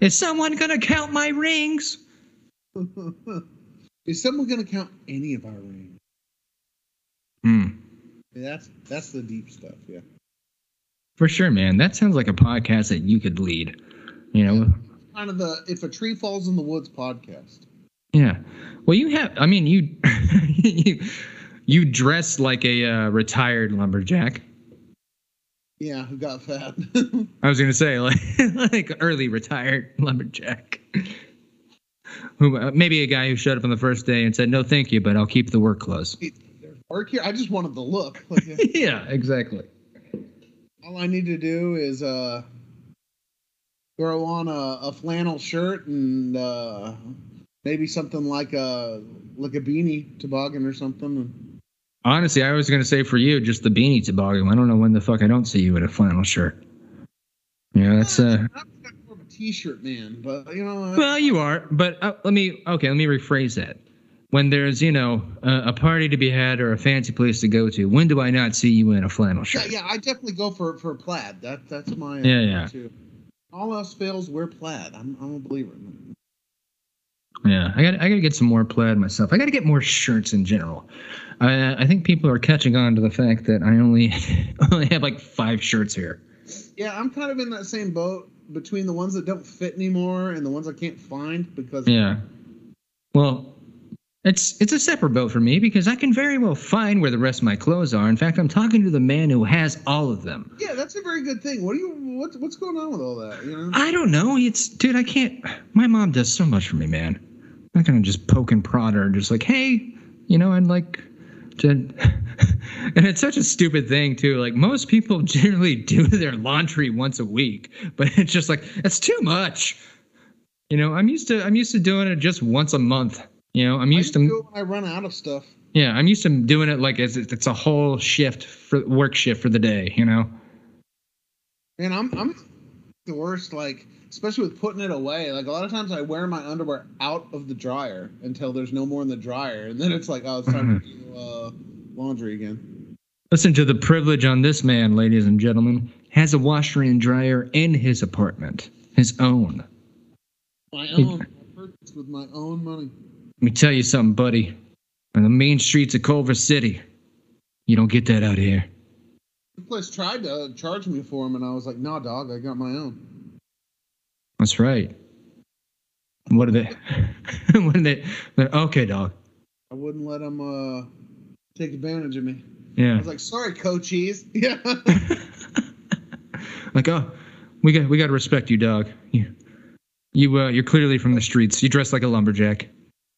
Is someone gonna count my rings? is someone going to count any of our rings? Hmm. Yeah, that's that's the deep stuff. Yeah. For sure, man. That sounds like a podcast that you could lead. You know, Kind of the if a tree falls in the woods podcast. Yeah. Well, you have. I mean, you you, you dress like a uh, retired lumberjack. Yeah, who got fat? I was gonna say like like early retired lumberjack. Who uh, maybe a guy who showed up on the first day and said no, thank you, but I'll keep the work clothes. There's work here. I just wanted the look. Like, yeah, exactly. all I need to do is uh, throw on a, a flannel shirt and uh, maybe something like a like a beanie toboggan or something. Honestly, I was gonna say for you just the beanie toboggan. I don't know when the fuck I don't see you in a flannel shirt. Yeah, that's uh. I'm a t-shirt man, but you know. Well, you are, but uh, let me okay. Let me rephrase that. When there's you know a, a party to be had or a fancy place to go to, when do I not see you in a flannel yeah, shirt? yeah, I definitely go for for plaid. That that's my uh, Yeah, yeah. Too. All else fails, wear plaid. I'm I'm a believer. Yeah, I got I got to get some more plaid myself. I got to get more shirts in general. I I think people are catching on to the fact that I only only have like five shirts here. Yeah, I'm kind of in that same boat between the ones that don't fit anymore and the ones I can't find because Yeah. Well, it's it's a separate boat for me because I can very well find where the rest of my clothes are. In fact, I'm talking to the man who has all of them. Yeah, that's a very good thing. What do you what's what's going on with all that? You know? I don't know. It's dude, I can't. My mom does so much for me, man. I'm not gonna just poke and prod her, just like, hey, you know, I'd like. And it's such a stupid thing too. Like most people generally do their laundry once a week, but it's just like it's too much. You know, I'm used to I'm used to doing it just once a month. You know, I'm used to when I run out of stuff. yeah, I'm used to doing it like it's it's a whole shift for work shift for the day. You know. And I'm I'm the worst. Like especially with putting it away. Like a lot of times I wear my underwear out of the dryer until there's no more in the dryer, and then it's like oh it's time to do uh, laundry again. Listen to the privilege on this man, ladies and gentlemen. Has a washer and dryer in his apartment, his own. My own. I purchased with my own money. Let me tell you something, buddy. On the main streets of Culver City, you don't get that out here. The place tried to charge me for them, and I was like, "Nah, dog, I got my own." That's right. What are they? what they? They're, okay, dog. I wouldn't let them uh, take advantage of me. Yeah. I was like, "Sorry, coaches." Yeah. like, oh, we got we got to respect you, dog. You, you, uh, you're clearly from the streets. You dress like a lumberjack. I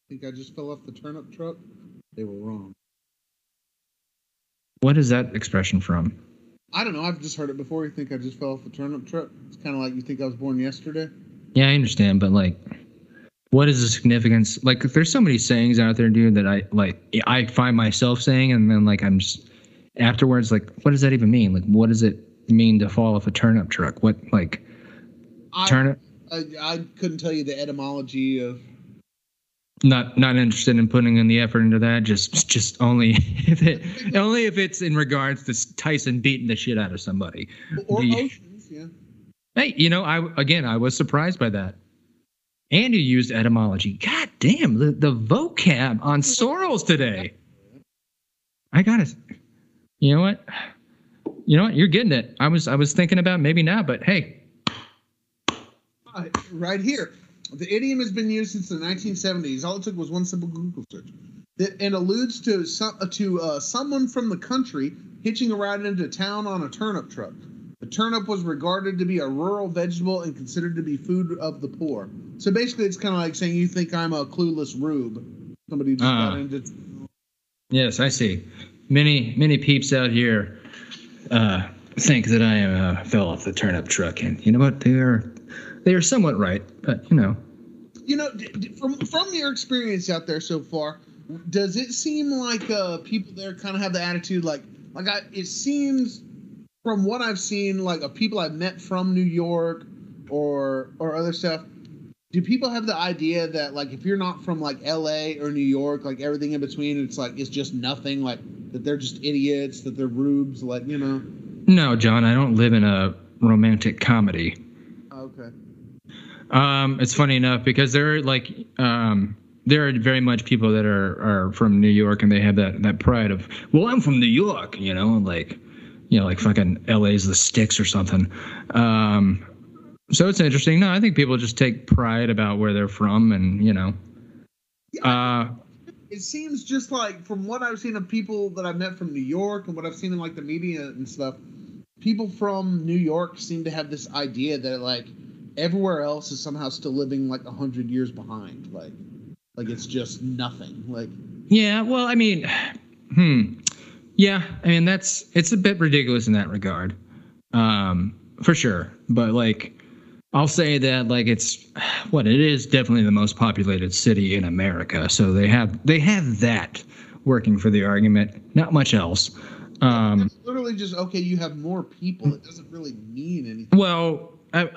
think I just fell off the turnip truck. They were wrong. What is that expression from? I don't know. I've just heard it before. You think I just fell off a turnip truck? It's kind of like you think I was born yesterday. Yeah, I understand, but like, what is the significance? Like, there's so many sayings out there, dude, that I like. I find myself saying, and then like I'm just afterwards, like, what does that even mean? Like, what does it mean to fall off a turnip truck? What like I, turnip? I, I couldn't tell you the etymology of. Not not interested in putting in the effort into that. Just just only if it only if it's in regards to Tyson beating the shit out of somebody. Or The- oceans, yeah. Hey, you know, I again I was surprised by that. And you used etymology. God damn, the, the vocab on Sorrels today. I got it. You know what? You know what? You're getting it. I was I was thinking about maybe not, but hey, right here. The idiom has been used since the 1970s. All it took was one simple Google search. It, and alludes to some to uh, someone from the country hitching a ride into town on a turnip truck. The turnip was regarded to be a rural vegetable and considered to be food of the poor. So basically, it's kind of like saying you think I'm a clueless rube, somebody just Ah. got into. yes, I see. Many many peeps out here uh, think that I am uh, fell off the turnip truck, and you know what? They are they are somewhat right, but you know, You know, from from your experience out there so far, does it seem like uh, people there kind of have the attitude like like I? It seems from what I've seen, like of people I've met from New York or or other stuff. Do people have the idea that like if you're not from like L.A. or New York, like everything in between, it's like it's just nothing, like that they're just idiots, that they're rubes, like you know? no, John, I don't live in a romantic comedy. Um, it's funny enough because there are like um, there are very much people that are are from New York and they have that that pride of well I'm from New York you know like you know like fucking LA's the sticks or something. Um, so it's interesting. No, I think people just take pride about where they're from and you know. Uh, it seems just like from what I've seen of people that I've met from New York and what I've seen in like the media and stuff, people from New York seem to have this idea that like everywhere else is somehow still living like a hundred years behind, like like it's just nothing. Like Yeah, well, I mean, hmm. Yeah, I mean that's it's a bit ridiculous in that regard. Um, for sure. But like I'll say that like it's what it is definitely the most populated city in America. So they have they have that working for the argument, not much else. Um it's literally just okay. You have more people. It doesn't really mean anything. well, I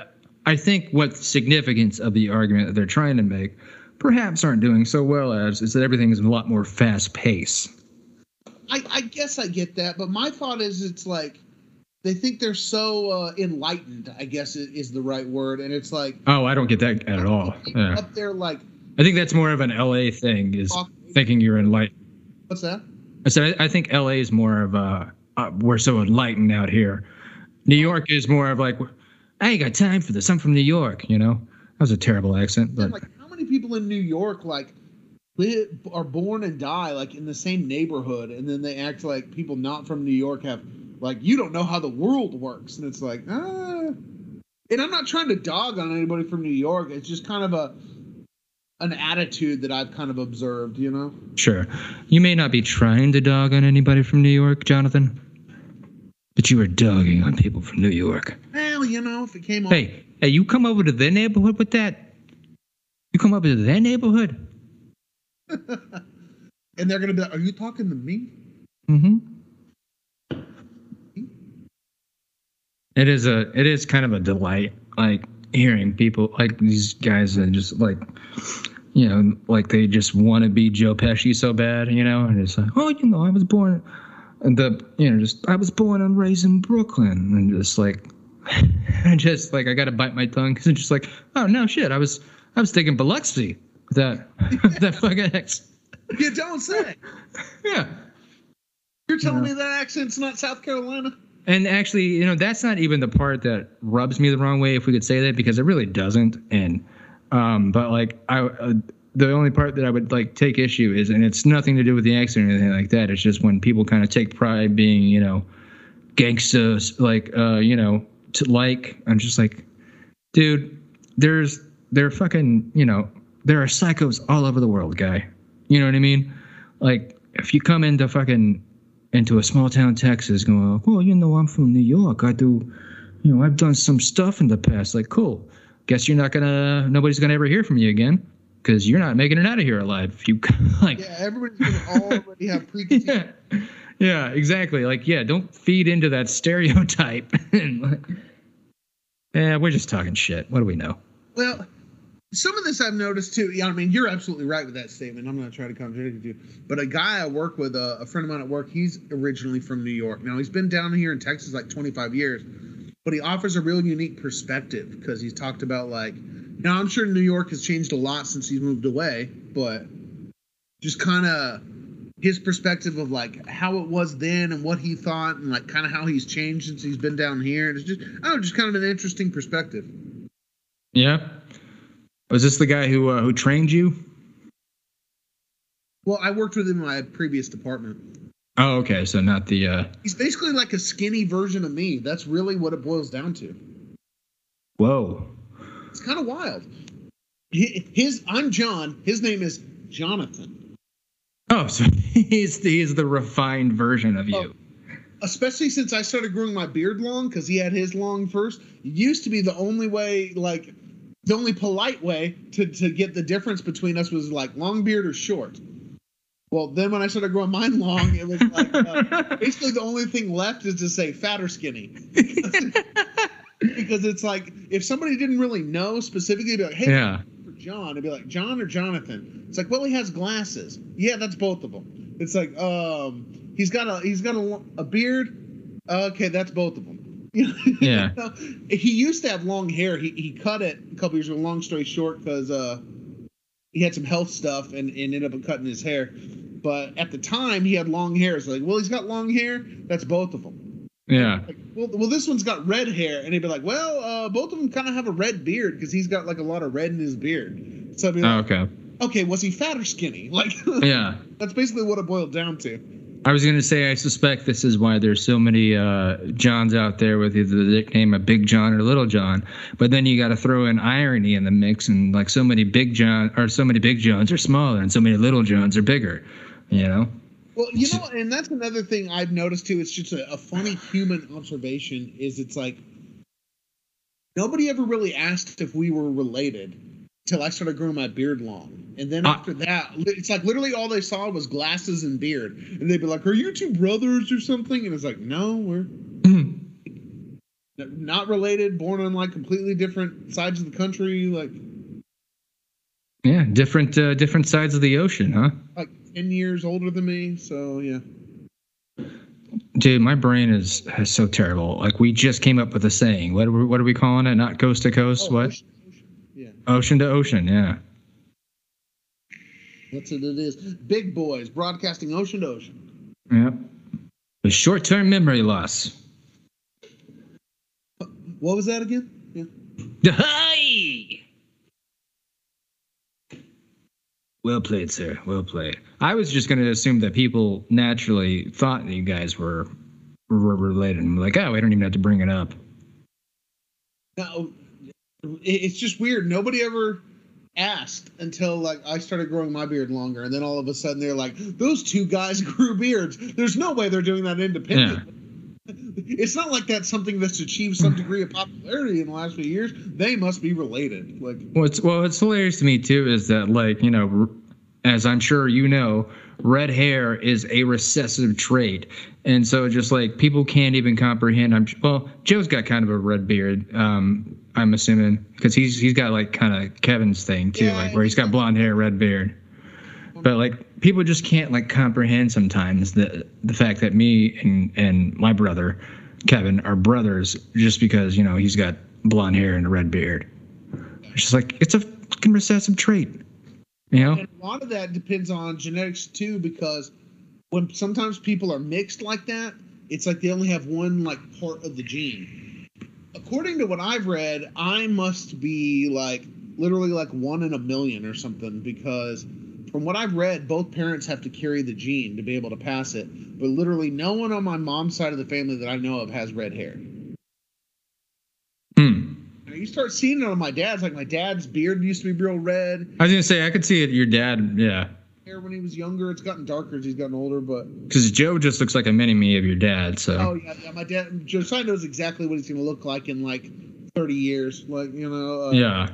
I think what significance of the argument that they're trying to make perhaps aren't doing so well as is that everything is a lot more fast paced. I, I guess I get that, but my thought is it's like they think they're so uh, enlightened. I guess is, is the right word, and it's like Oh, I don't get that at all. Yeah. up there like I think that's more of an LA thing is thinking you're enlightened. what's that? I said I, I think LA is more of a uh, we're so enlightened out here. New York is more of like I ain't got time for this. I'm from New York. You know that was a terrible accent, And, but like how many people in New York like live, are born and die like in the same neighborhood and then they act like people not from New York have like you don't know how the world works and it's like ah and I'm not trying to dog on anybody from New York it's just kind of a an attitude that I've kind of observed you know sure you may not be trying to dog on anybody from New York, Jonathan, but you were dogging on people from New York. well you know if it came on Hey, hey, you come over to their neighborhood with that? You come over to their neighborhood? and they're gonna be like, "Are you talking to me?" Mm-hmm. It is a it is kind of a delight, like hearing people like these guys that just like you know, like they just want to be Joe Pesci so bad, you know, and it's like, oh, you know, I was born, the you know, just I was born and raised in Brooklyn, and just like, and just like I got to bite my tongue because it's just like, oh no, shit, I was I was taking Biloxi with that that fucking ex. You don't say. Yeah. You're telling Yeah. me that accent's not South Carolina? And actually, you know, that's not even the part that rubs me the wrong way, if we could say that, because it really doesn't. And, um, but like, I, uh, the only part that I would like take issue is, and it's nothing to do with the accent or anything like that. It's just when people kind of take pride being, you know, gangsters, like, uh, you know, to like, I'm just like, dude, there's, there are fucking, you know, there are psychos all over the world, guy. You know what I mean? Like, if you come into fucking into a small town Texas going, well, you know, I'm from New York. I do, you know, I've done some stuff in the past. Like, cool. Guess you're not gonna, nobody's gonna ever hear from you again because you're not making it out of here alive. You like, Yeah, everybody's gonna already have preconceived. yeah, yeah, exactly. Like, yeah, don't feed into that stereotype. and like, yeah, we're just talking shit. What do we know? Well, some of this I've noticed too. Yeah, I mean, you're absolutely right with that statement. I'm not trying to contradict you, but a guy I work with, a, a friend of mine at work, he's originally from New York. Now he's been down here in Texas like 25 years, but he offers a real unique perspective because he's talked about like, now I'm sure New York has changed a lot since he's moved away, but just kind of his perspective of like how it was then and what he thought and like kind of how he's changed since he's been down here. And it's just, I don't know, just kind of an interesting perspective. Yeah. Was this the guy who uh, who trained you? Well, I worked with him in my previous department. Oh, okay. So not the. uh He's basically like a skinny version of me. That's really what it boils down to. Whoa. It's kind of wild. His I'm John. His name is Jonathan. Oh, so he's the, he's the refined version of you. Especially since I started growing my beard long because he had his long first. It used to be the only way, like the only polite way to, to get the difference between us was like long beard or short. Well, then when I started growing mine long, it was like uh, basically the only thing left is to say fat or skinny. because it's like if somebody didn't really know specifically, they'd be like, "Hey, yeah. John," it'd be like John or Jonathan. It's like, well, he has glasses. Yeah, that's both of them. It's like, um, he's got a he's got a, a beard. Okay, that's both of them. Yeah. he used to have long hair. He he cut it a couple years ago. Long story short, because uh, he had some health stuff and, and ended up cutting his hair. But at the time, he had long hair. It's like, well, he's got long hair. That's both of them. Yeah. Like, well, well, this one's got red hair, and he'd be like, well, uh, both of them kind of have a red beard because he's got like a lot of red in his beard. So I'd be Oh, like, okay. okay, was he fat or skinny? Like, Yeah. that's basically what it boiled down to. I was going to say, I suspect this is why there's so many uh, Johns out there with either the nickname of Big John or Little John. But then you got to throw in irony in the mix, and like so many Big John or so many Big Johns are smaller, and so many Little Johns are bigger. You know? Well, you know, and that's another thing I've noticed too. It's just a, a funny human observation. Is it's like nobody ever really asked if we were related till I started growing my beard long, and then Ah. after that, it's like literally all they saw was glasses and beard, and they'd be like, "Are you two brothers or something?" And it's like, "No, we're not related, born on like completely different sides of the country, like yeah, different uh, different sides of the ocean, huh? like ten years older than me." So yeah. Dude, my brain is, is so terrible. Like we just came up with a saying. What are we, what are we calling it? Not coast to coast. Oh, what? ocean, ocean. To ocean. Yeah. That's what it is. Big boys broadcasting ocean to ocean. Yep. The short term memory loss. What was that again? Yeah. Hi. Well played, sir. Well played. I was just going to assume that people naturally thought that you guys were, were related. I'm like, oh, we don't even have to bring it up. Now, it- it's just weird. Nobody ever asked until like I started growing my beard longer, and then all of a sudden they're like, "Those two guys grew beards." There's no way they're doing that independently. it's not like that's something that's achieved some degree of popularity in the last few years. They must be related. Like, What's well, what's hilarious to me too is that like you know, as I'm sure you know, red hair is a recessive trait, and so just like people can't even comprehend. I'm well, Joe's got kind of a red beard. Um, I'm assuming because he's he's got like kind of Kevin's thing too, Yeah, like where he's got- blonde hair, red beard. But like people just can't like comprehend sometimes the the fact that me and and my brother Kevin are brothers just because you know he's got blonde hair and a red beard. It's just like it's a fucking recessive trait, know. and a lot of that depends on genetics too, because when sometimes people are mixed like that, it's like they only have one like part of the gene. According to what I've read, I must be like literally like one in a million or something because from what I've read, both parents have to carry the gene to be able to pass it. But literally, no one on my mom's side of the family that I know of has red hair. You start seeing it on my dad's. Like my dad's beard used to be real red. I was gonna say I could see it. Your dad, yeah, Hair when he was younger, it's gotten darker as he's gotten older. But because Joe just looks like a mini me of your dad. So oh yeah, yeah, my dad Josiah knows exactly what he's to look like in like 30 years. Like you know, uh, yeah,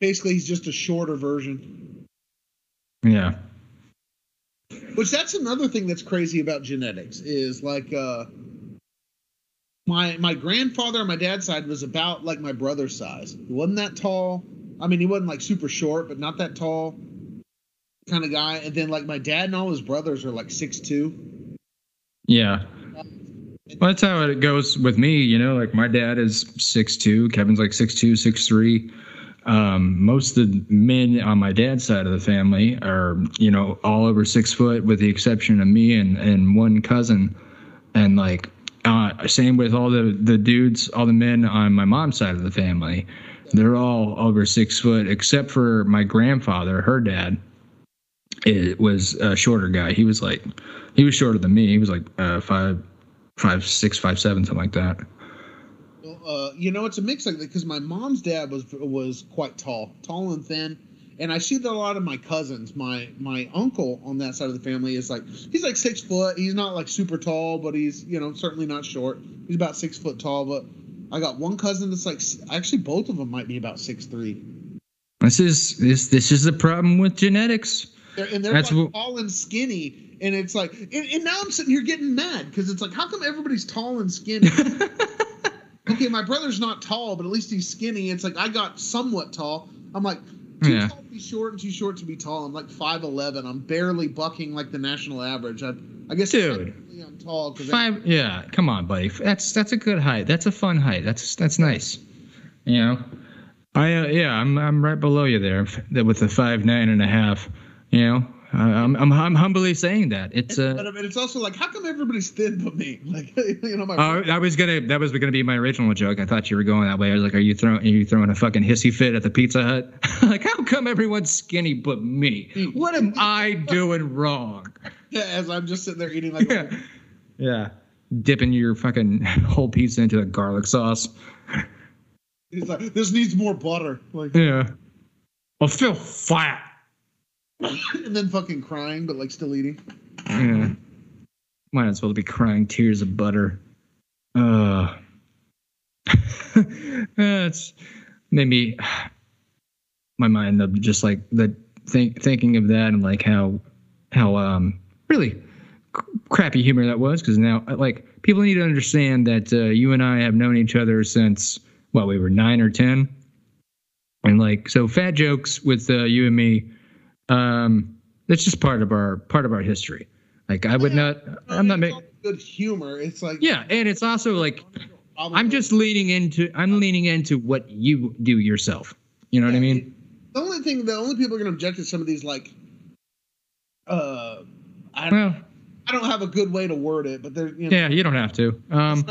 Basically, he's just a shorter version. yeah, Which that's another thing that's crazy about genetics is like uh my my grandfather on my dad's side was about like my brother's size. He wasn't that tall. I mean, he wasn't like super short, but not that tall kind of guy. And then like my dad and all his brothers are like six two. yeah. Well, that's how it goes with me. You know, like my dad is six two. Kevin's like six two, six three. Um, most of the men on my dad's side of the family are, you know, all over six foot, with the exception of me and and one cousin. And like, uh, same with all the the dudes, all the men on my mom's side of the family. They're all over six foot, except for my grandfather, her dad. It was a shorter guy. He was like, he was shorter than me. He was like uh, five, five, six, five, seven, something like that. Uh, you know, it's a mix like that because my mom's dad was was quite tall, tall and thin, and I see that a lot of my cousins. My my uncle on that side of the family is like he's like six foot. He's not like super tall, but he's you know certainly not short. He's about six foot tall. But I got one cousin that's like actually both of them might be about six three. This is this this is the problem with genetics. They're, and they're That's like tall and skinny, and it's like, and, and now I'm sitting here getting mad because it's like, how come everybody's tall and skinny? okay, my brother's not tall, but at least he's skinny. It's like I got somewhat tall. I'm like too Yeah. tall to be short and too short to be tall. I'm like five eleven. I'm barely bucking like the national average. I, I guess Dude. I'm tall because Five, yeah. Come on, buddy. That's that's a good height. That's a fun height. That's that's nice. You know, I uh, yeah, I'm I'm right below you there with the five nine and a half. You know, I- I'm I'm, I'm humbly saying that it's but uh. Mean, it's also like, how come everybody's thin but me? Like, you know, my Oh, I was gonna. That was gonna be my original joke. I thought you were going that way. I was like, "Are you throwing? Are you throwing a fucking hissy fit at the Pizza Hut? like, how come everyone's skinny but me? What am I doing wrong?" yeah as I'm just sitting there eating like, Yeah, yeah. Dipping your fucking whole pizza into the garlic sauce. he's like, this needs more butter. Like, Yeah. I feel fat. and then fucking crying, but like still eating. Yeah. Might as well be crying tears of butter. Uh. That's maybe my mind of just like the think thinking of that and like how how um really crappy humor that was because now like people need to understand that uh, you and I have known each other since what we were nine or ten, and like so fat jokes with uh, you and me, um, that's just part of our part of our history. Like I would not, I'm not making. good humor. It's like Yeah, and it's also like I'm just leaning into I'm leaning into what you do yourself. You know what I mean? The only thing, the only people are going to object to some of these, like, uh, I, Well, I don't have a good way to word it, but they're, you know, yeah, you don't have to. Um,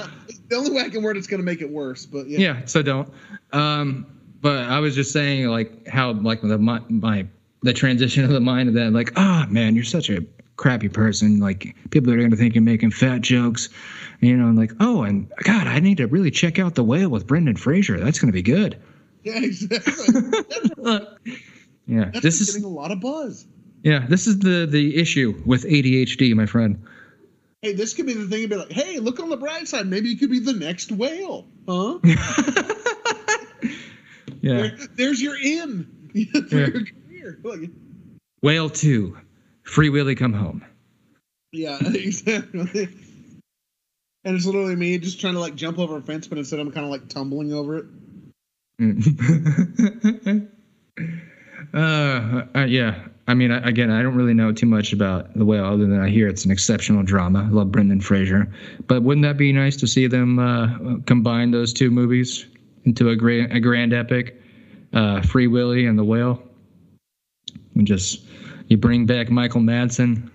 the only way I can word it's going to make it worse. But yeah, yeah, so don't. Um, but I was just saying like how like the my, my the transition of the mind of that like ah man you're such a crappy person like people are going to think you're making fat jokes you know and like oh and god I need to really check out the whale with Brendan Fraser that's going to be good yeah, exactly. yeah that's this getting is a lot of buzz. yeah this is the the issue with ADHD my friend Hey, this could be the thing. Be like, hey, look on the bright side. Maybe you could be the next whale, huh? yeah. There- there's your in Yeah. Career. Like, Whale two, Free Willy come home. yeah, exactly. And it's literally me just trying to like jump over a fence, but instead I'm kind of like tumbling over it. Mm. uh, uh, yeah. I mean, I, again, I don't really know too much about the whale other than I hear it's an exceptional drama. I love Brendan Fraser, but wouldn't that be nice to see them uh, combine those two movies into a grand, a grand epic? Uh, Free Willy and the Whale. And just you bring back Michael Madsen.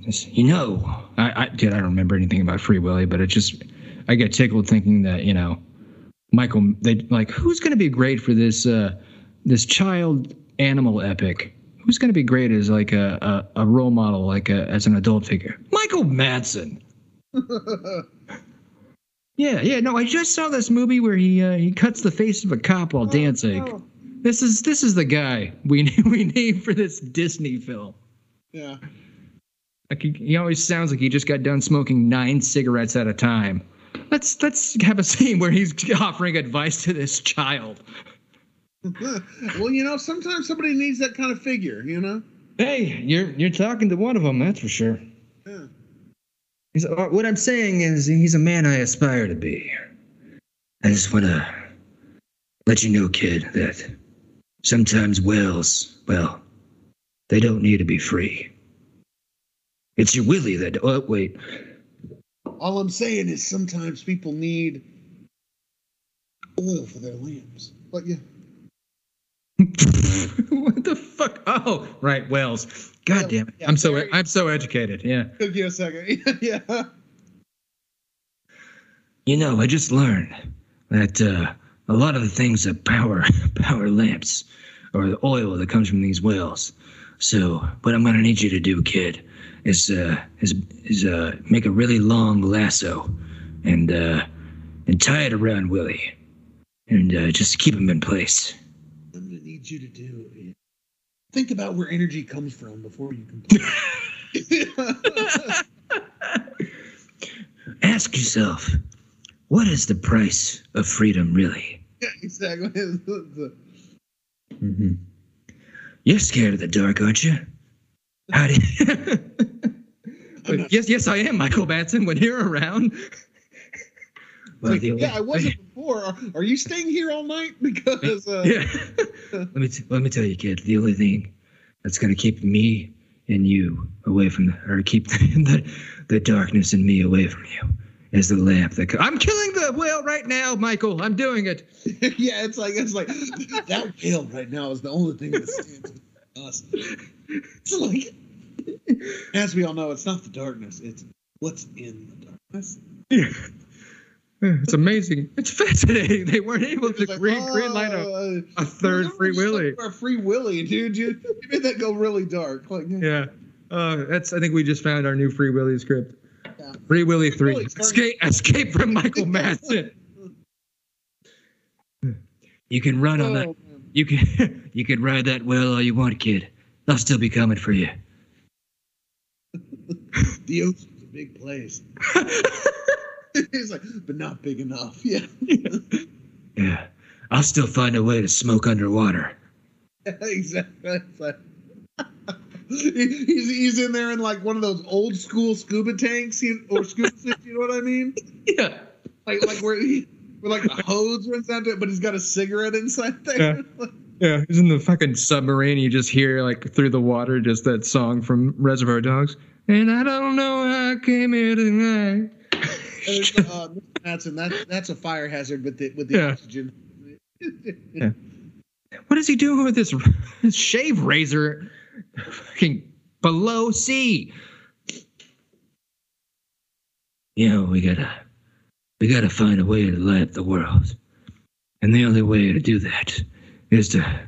Just, you know, I, I dude, I don't remember anything about Free Willy, but it just I get tickled thinking that you know Michael, they like who's going to be great for this uh, this child animal epic? Who's going to be great as like a, a, a role model, like a, as an adult figure? Michael Madsen. Yeah, yeah. No, I just saw this movie where he uh, he cuts the face of a cop while dancing. Oh, This is this is the guy we we need for this Disney film. yeah. Like he, he always sounds like he just got done smoking nine cigarettes at a time. Let's let's have a scene where he's offering advice to this child. well, you know, sometimes somebody needs that kind of figure, you know? Hey, you're you're talking to one of them, that's for sure. Yeah. He's, uh, what I'm saying is, he's a man I aspire to be. I just want to let you know, kid, that sometimes whales, well, they don't need to be free. It's your willy that. Oh, wait. All I'm saying is sometimes people need oil for their lamps. But yeah. what the fuck? Oh, right, whales. God damn it! Yeah, I'm so very- I'm so educated. Yeah. Took you a second. yeah. You know, I just learned that uh, a lot of the things that power power lamps or the oil that comes from these whales. So, what I'm gonna need you to do, kid, is uh, is is uh, make a really long lasso and uh, and tie it around Willy, and uh, just keep him in place. I'm gonna need you to do is think about where energy comes from before you complain. Ask yourself, what is the price of freedom really? yeah, exactly. Mm-hmm. You're scared of the dark, aren't you? How do you... yes, yes, I am, Michael Madsen. When you're around. Well, Like, yeah, I wasn't before. Are, are you staying here all night? Because uh, Yeah. let me t- let me tell you, kid. The only thing that's gonna keep me and you away from the, or keep the, the the darkness and me away from you, is the lamp. That co- I'm killing the whale right now, Michael. I'm doing it. yeah, it's like it's like that whale right now is the only thing that stands us. It's like, as we all know, it's not the darkness; it's what's in the darkness. Yeah. It's amazing. It's fascinating. They weren't able to like, green, green light a, "Oh, a third free willy. you A free willy, dude. You, you made that go really dark. Like, Yeah. Uh, that's. I think we just found our new Free Willy script. Yeah. Free Willy three. Willy, escape. Escape from Michael Madsen. You can run on that. oh, man. You can. You can ride that whale all you want, kid. I'll still be coming for you. the ocean's a big place. He's like, but not big enough. Yeah, Yeah. I'll still find a way to smoke underwater. exactly. It's like, He- he's he's in there in like one of those old school scuba tanks, you, or scuba suits. You know what I mean? Yeah. Like like where he where like the hose runs down to it, but he's got a cigarette inside there. Yeah. yeah, He's in the fucking submarine. You just hear like through the water, just that song from Reservoir Dogs. And I don't know how I came here tonight. And it's, uh, Mr. That that's a fire hazard with the with the Yeah. oxygen. What is he doing with this, this shave razor? Fucking below sea. You know, we gotta we gotta find a way to light up the world. And the only way to do that is to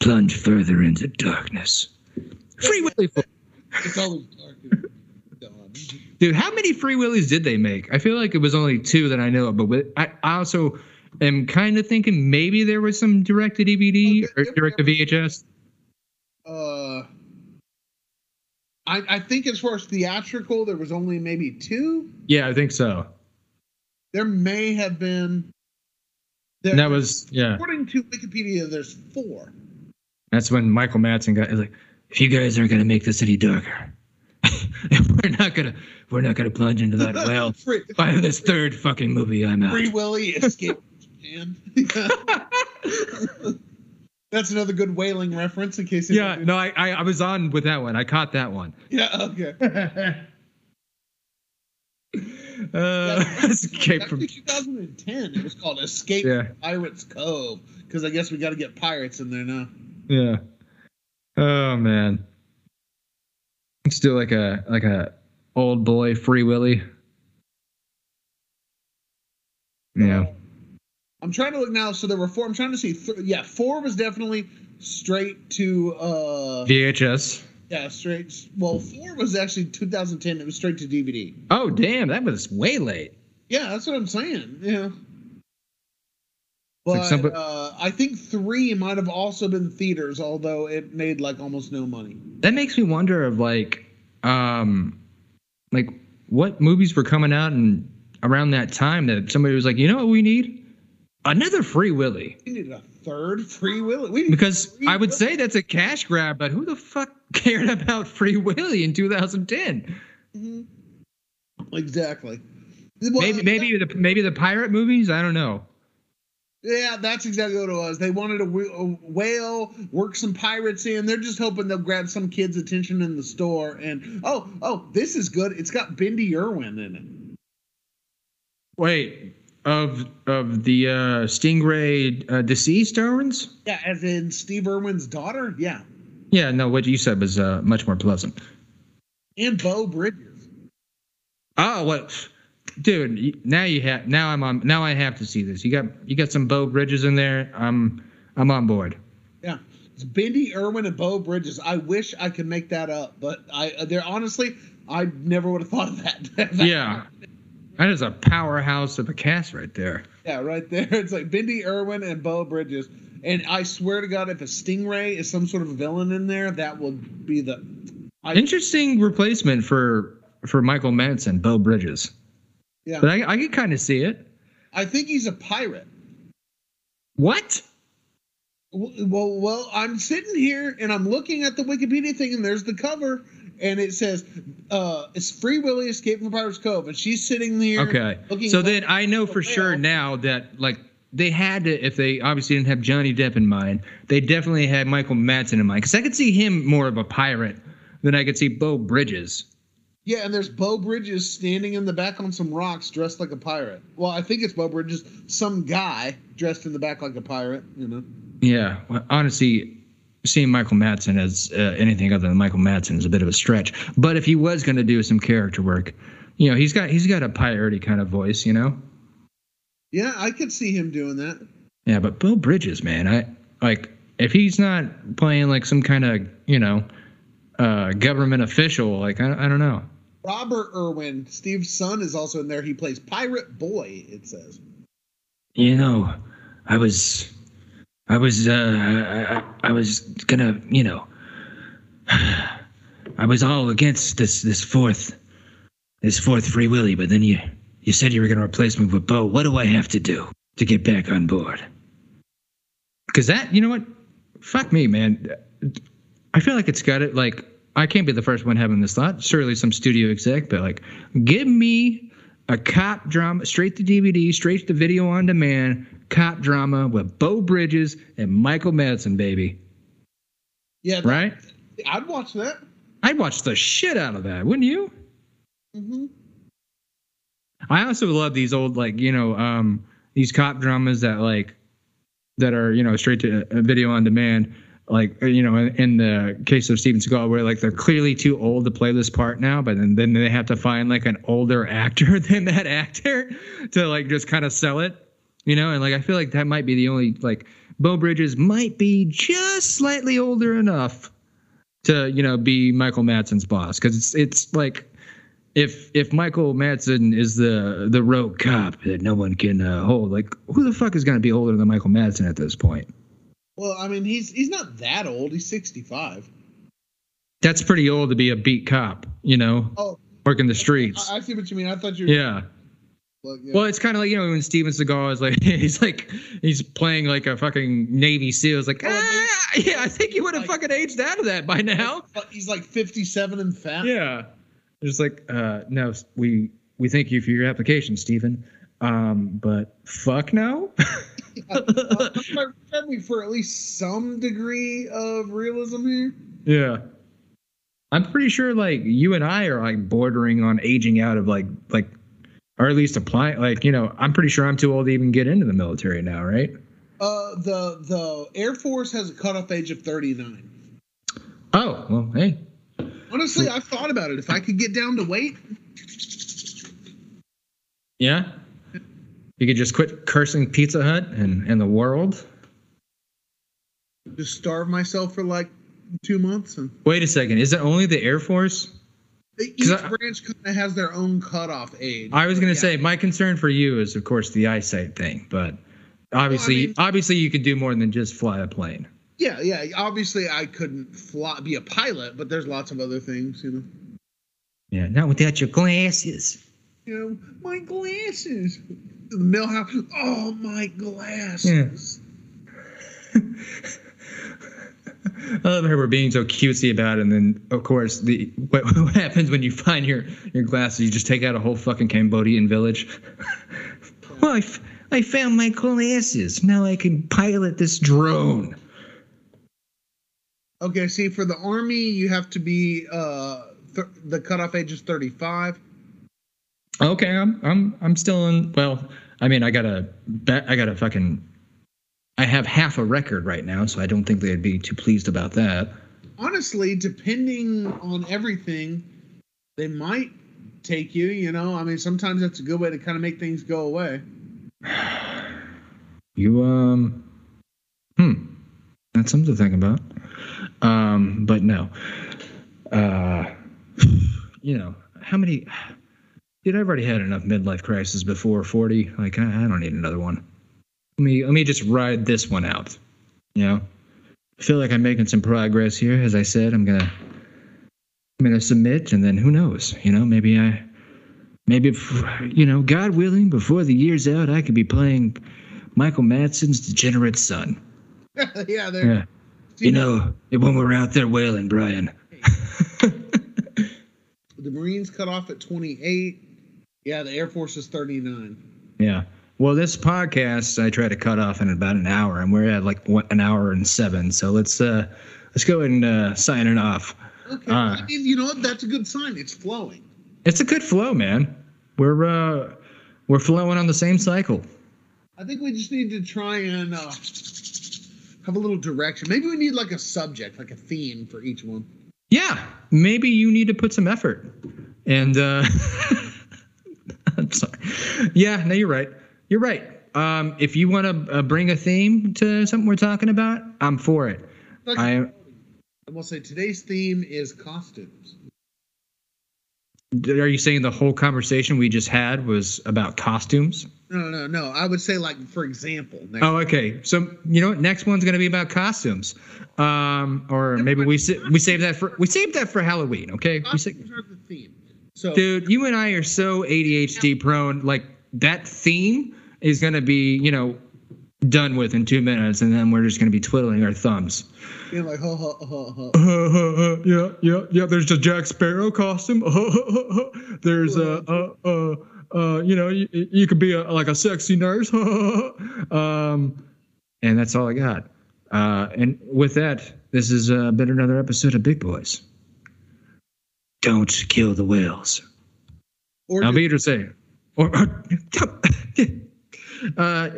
plunge further into darkness. Free Willy It's always dark. and dawn. Dude, how many Free Willies did they make? I feel like it was only two that I know of, but I, also am kind of thinking maybe there was some direct to DVD or direct to. VHS. Uh, I, I think as far as theatrical, there was only maybe two. Yeah, I think so. There may have been. There, that was yeah. according to Wikipedia. There's four. That's when Michael Madsen got like, if you guys aren't gonna make the city darker, we're not gonna we're not gonna plunge into that well. Free, By this third fucking movie, I'm out. Free Willy escaped Japan. That's another good whaling reference in case. Yeah, no, I, I I was on with that one. I caught that one. Yeah. Okay. Uh, escape from 2010. It was called Escape Yeah. from Pirates Cove because I guess we got to get pirates in there now. yeah. Oh man, let's do like a like a old boy Free Willy. Yeah. I'm trying to look now. So there were four. I'm trying to see. Th- yeah, four was definitely straight to. uh VHS. Yeah, straight. Well, four was actually 2010. It was straight to DVD. Oh damn, that was way late. Yeah, that's what I'm saying. Yeah. like But somebody- uh, I think three might have also been theaters, although it made like almost no money. That makes me wonder of like, um, like what movies were coming out and around that time that somebody was like, you know what we need? Another Free Willy. We needed a third Free Willy. Because I would Willy. say that's a cash grab, but who the fuck cared about Free Willy in 2010? Mm-hmm. exactly. Well, Maybe uh, maybe the maybe the pirate movies. I don't know. Yeah, that's exactly what it was. They wanted a, wh- a whale, work some pirates in. They're just hoping they'll grab some kid's attention in the store. And oh, oh, this is good. It's got Bindi Irwin in it. Wait, of of the uh, Stingray uh, deceased Irwins? Yeah, as in Steve Irwin's daughter. Yeah, Yeah, no. What you said was uh, much more pleasant. and Beau Bridges. Oh, well, dude? Now you have. Now I'm on. Now I have to see this. You got you got some Beau Bridges in there. I'm I'm on board. Yeah, it's Bindi Irwin and Beau Bridges. I wish I could make that up, but I, they're honestly, I never would have thought of that. Yeah, that is a powerhouse of a cast right there. Yeah, right there. It's like Bindi Irwin and Beau Bridges. And I swear to God, if a Stingray is some sort of villain in there, that will be the. I, Interesting replacement for for Michael Madsen, Beau Bridges. yeah, But I I could kind of see it. I think he's a pirate. What? Well, well, I'm sitting here and I'm looking at the Wikipedia thing, and there's the cover, and it says, uh, "It's Free Willy Escape from Pirates Cove," and she's sitting there. Okay. So then I know for sure whale. now that like they had to if they obviously didn't have Johnny Depp in mind, they definitely had Michael Madsen in mind because I could see him more of a pirate than I could see Beau Bridges. Yeah, and there's Beau Bridges standing in the back on some rocks, dressed like a pirate. Well, I think it's Beau Bridges, some guy dressed in the back like a pirate. You know. Yeah, well, honestly, seeing Michael Madsen as uh, anything other than Michael Madsen is a bit of a stretch. But if he was going to do some character work, you know, he's got he's got a piratey kind of voice, you know. Yeah, I could see him doing that. Yeah, but Bill Bridges, man, I like if he's not playing like some kind of you know uh, government official, like I, I don't know. Robert Irwin, Steve's son, is also in there. He plays Pirate Boy. It says. You know, I was, I was, uh, I, I, was gonna, you know, I was all against this this fourth, this fourth Free Willy, but then you you said you were gonna replace me with Beau. What do I have to do to get back on board? Because that, you know what, fuck me, man. I feel like it's got it. Like I can't be the first one having this thought. Surely some studio exec, but like, give me a cop drama, straight to DVD, straight to video on demand, cop drama with Beau Bridges and Michael Madsen, baby. Yeah, that- Right? I'd watch that. I'd watch the shit out of that, wouldn't you? hmm I also love these old, like, you know, um, these cop dramas that, like, that are, you know, straight to uh, video on demand. Like, uh, you know, in, in the case of Steven Seagal, where, like, they're clearly too old to play this part now, but then, then they have to find, like, an older actor than that actor to, like, just kind of sell it, you know? And, like, I feel like that might be the only, like, Beau Bridges might be just slightly older enough to, you know, be Michael Madsen's boss. Cause it's, it's like, if if Michael Madsen is the the rogue cop that no one can uh, hold, like who the fuck is going to be older than Michael Madsen at this point? Well, I mean, he's he's not that old. He's 65. that's pretty old to be a beat cop. You know, Oh, working the streets. I, I see what you mean. I thought you. Were, Yeah. Like, yeah. Well, it's kind of like you know when Steven Seagal is like he's like he's playing like a fucking Navy SEAL. It's like Oh, ah, yeah, I think he would have like- fucking aged out of that by now. But he's like 57 and fat. Yeah. Just like uh no, we we thank you for your application, Steven. Um, but fuck no. Prepare me for at least some degree of realism here. yeah. I'm pretty sure like you and I are like bordering on aging out of like like or at least applying like you know I'm pretty sure I'm too old to even get into the military now, right? Uh, the the Air Force has a cutoff age of 39. Oh well, hey, Honestly, I've thought about it. If I could get down to weight, yeah. You could just quit cursing Pizza Hut and and the world. just starve myself for like two months, and Wait a second, is it only the Air Force? Each I- branch kind of has their own cutoff age. I was gonna Yeah. say my concern for you is of course the eyesight thing, but obviously mean- obviously you could do more than just fly a plane. Yeah, yeah. Obviously, I couldn't fly, be a pilot, but there's lots of other things, you know. Yeah, not without your glasses. You know, my glasses. The Milhouse. Oh, my glasses. I love how we're being so cutesy about it, and then of course the what, what happens when you find your your glasses? You just take out a whole fucking Cambodian village. well, I, f- I found my glasses. Now I can pilot this drone. Okay, see, for the army, you have to be uh th- the cutoff age is 35. Okay, I'm I'm I'm still in. Well, I mean, I got a. I got a fucking. I have half a record right now, so I don't think they'd be too pleased about that. Honestly, depending on everything, they might take you. You know, I mean, sometimes that's a good way to kind of make things go away. You um, hmm, that's something to think about. Um, but no, uh, you know how many? Dude, I've already had enough midlife crisis before forty. Like, I, I don't need another one. Let me let me just ride this one out. You know, I feel like I'm making some progress here. As I said, I'm gonna I'm gonna submit, and then who knows? You know, maybe I, maybe if, you know, God willing, before the year's out, I could be playing Michael Madsen's Degenerate Son. yeah, they're. Yeah. You know, when we're out there whaling, Brian. The Marines cut off at 28. Yeah, the Air Force is 39. Yeah. Well, this podcast I try to cut off in about an hour, and we're at like one, an hour and seven. So let's uh let's go and uh, sign it off. Okay, Uh. I mean, you know what? That's a good sign. It's flowing. It's a good flow, man. We're uh we're flowing on the same cycle. I think we just need to try and uh, have a little direction. Maybe we need like a subject, like a theme for each one. Yeah, maybe you need to put some effort. And uh I'm sorry. Yeah, no, you're right. You're right. Um, if you want to uh, bring a theme to something we're talking about, I'm for it. Like, I and we'll say today's theme is costumes. are you saying the whole conversation we just had was about costumes? No, no, no. I would say like, for example. Next, Oh, okay. So you know what? Next one's gonna be about costumes, um, or maybe we sa- we save that for we saved that for Halloween. Okay, we sa- costumes are the theme. So dude, you and I are so ADHD prone. Like that theme is gonna be you know done with in two minutes, and then we're just gonna be twiddling our thumbs. you know, like, ha, ha, ha, ha. yeah, yeah, yeah. There's a Jack Sparrow costume. There's a, uh, uh, uh, you know, you, you could be a, like a sexy nurse. um, and that's all I got. Uh, and with that, this has uh, been another episode of Big Boys. Don't kill the whales. Or I'll just- be here to say, or, uh,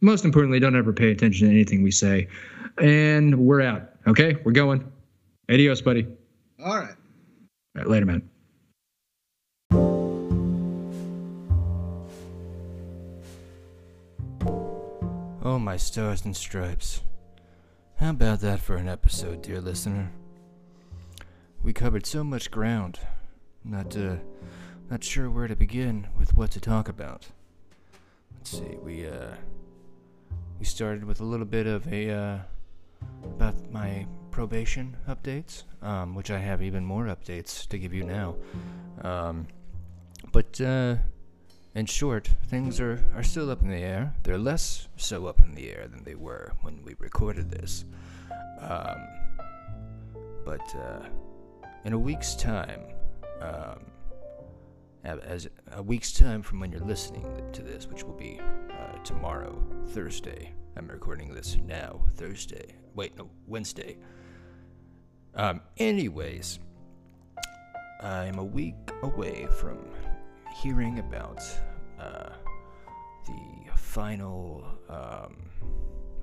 most importantly, don't ever pay attention to anything we say. And we're out. Okay, we're going. Adios, buddy. all right. All right, later, man. Oh, my stars and stripes. How about that for an episode, dear listener? We covered so much ground. Not, uh, not sure where to begin with what to talk about. Let's see, we, uh, we started with a little bit of a, uh, about my probation updates, um, which I have even more updates to give you now. Um, but uh, in short, things are, are still up in the air. They're less so up in the air than they were when we recorded this. Um, but uh, in a week's time, um, as a week's time from when you're listening to this, which will be uh, tomorrow, Thursday. I'm recording this now, Thursday. Wait, no, Wednesday. Um, anyways, I'm a week away from hearing about uh, the final um,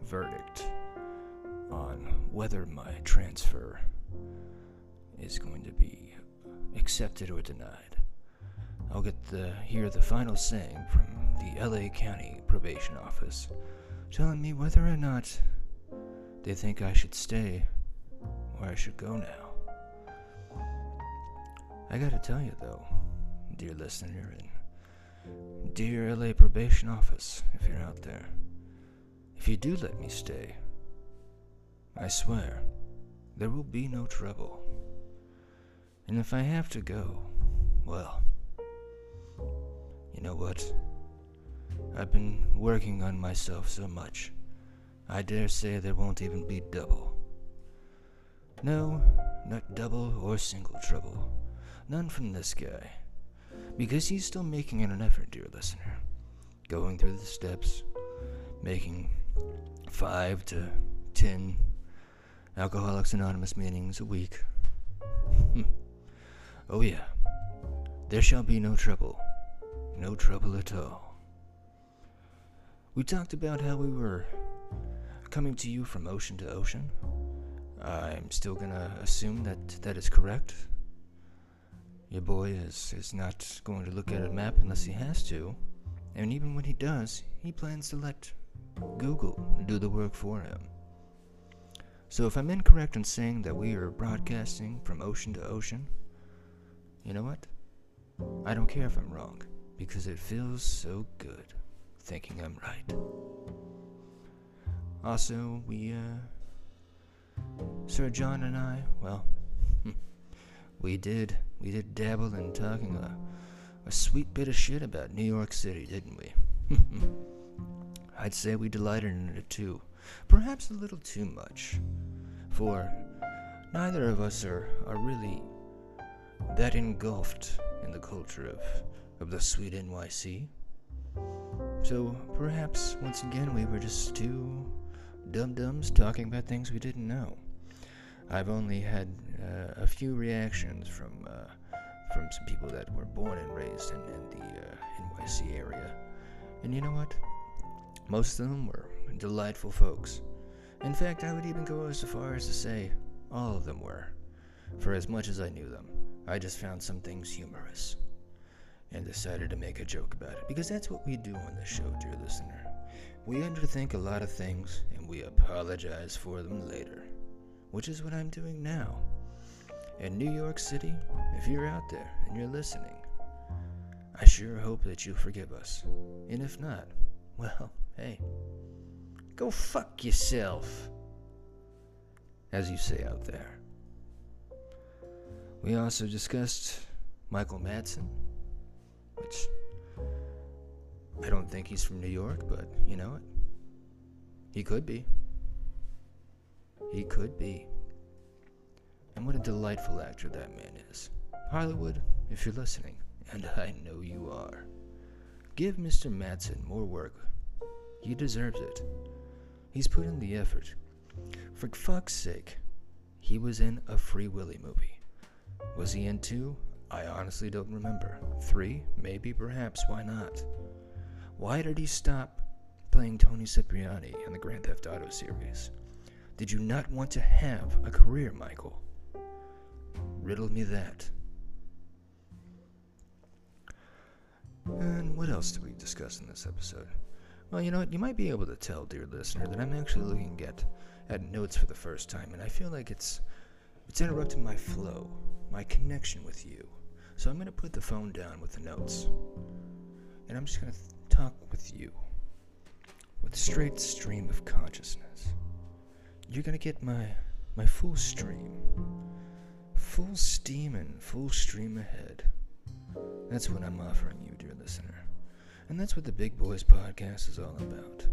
verdict on whether my transfer is going to be accepted or denied. I'll get the hear the final saying from the LA County Probation Office, telling me whether or not they think I should stay or I should go now. I gotta tell you though, dear listener and dear LA Probation Office, if you're out there, if you do let me stay, I swear there will be no trouble. And if I have to go, well, you know what? I've been working on myself so much. I dare say there won't even be double. No, not double or single trouble. None from this guy. Because he's still making an effort, dear listener. Going through the steps, making five to ten Alcoholics Anonymous meetings a week. oh, yeah. There shall be no trouble no trouble at all. We talked about how we were coming to you from ocean to ocean. I'm still gonna assume that that is correct. Your boy is, is not going to look at a map unless he has to, and even when he does, he plans to let Google do the work for him. So if I'm incorrect in saying that we are broadcasting from ocean to ocean, you know what? I don't care if I'm wrong because it feels so good thinking I'm right. Also, we, uh, Sir John and I, well, we did, we did dabble in talking a, a sweet bit of shit about New York City, didn't we? I'd say we delighted in it too, perhaps a little too much, for neither of us are, are really that engulfed in the culture of of the sweet NYC. So perhaps once again we were just two dum dums talking about things we didn't know. I've only had uh, a few reactions from uh, from some people that were born and raised in, in the uh, NYC area, and you know what? Most of them were delightful folks. In fact, I would even go as far as to say all of them were. For as much as I knew them, I just found some things humorous and decided to make a joke about it because that's what we do on the show, dear listener. We underthink a lot of things and we apologize for them later, which is what I'm doing now. In New York City, if you're out there and you're listening, I sure hope that you forgive us. And if not, well, hey, go fuck yourself, as you say out there. We also discussed Michael Madsen which I don't think he's from New York, but you know what? He could be. He could be. And what a delightful actor that man is. Hollywood, if you're listening, and I know you are, give Mr. Madsen more work. He deserves it. He's put in the effort. For fuck's sake, he was in a Free Willy movie. Was he in two? I honestly don't remember. Three? Maybe, perhaps, why not? Why did he stop playing Toni Cipriani in the Grand Theft Auto series? Did you not want to have a career, Michael? Riddle me that. And what else did we discuss in this episode? Well, you know what? You might be able to tell, dear listener, that I'm actually looking at, at notes for the first time, and I feel like it's it's interrupting my flow, my connection with you. So I'm going to put the phone down with the notes. And I'm just going to talk with you with a straight stream of consciousness. You're going to get my my full stream. Full steam and full stream ahead. That's what I'm offering you, dear listener. And that's what the Big Boys podcast is all about.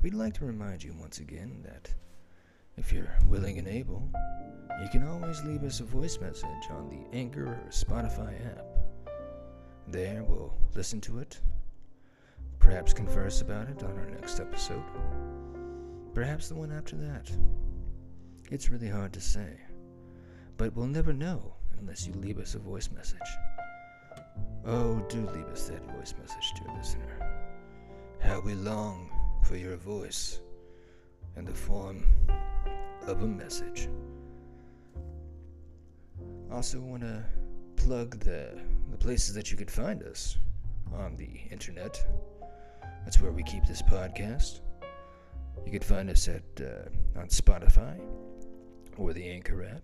We'd like to remind you once again that if you're willing and able, you can always leave us a voice message on the Anchor or Spotify app. There, we'll listen to it, perhaps converse about it on our next episode, perhaps the one after that. It's really hard to say, but we'll never know unless you leave us a voice message. Oh, do leave us that voice message, dear listener. How we long for your voice in the form of a message. I also, want to plug the the places that you could find us on the internet. That's where we keep this podcast. You could find us at uh, on Spotify or the Anchor app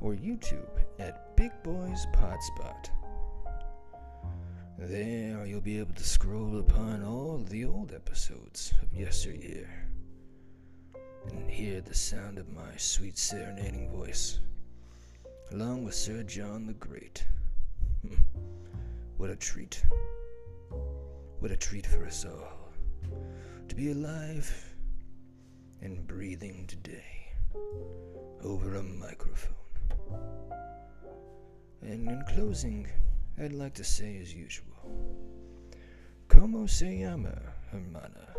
or YouTube at Big Boys Podspot. There you'll be able to scroll upon all the old episodes of yesteryear and hear the sound of my sweet serenading voice, along with Sir John the Great. what a treat. What a treat for us all to be alive and breathing today over a microphone. And in closing, I'd like to say as usual, Como se llama, hermana?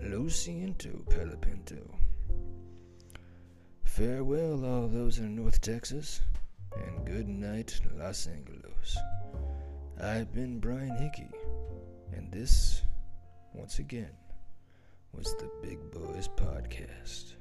Lo siento, Palo Pinto. Farewell, all those in North Texas, and good night, Los Angeles. I've been Brian Hickey, and this, once again, was the Big Boys Podcast.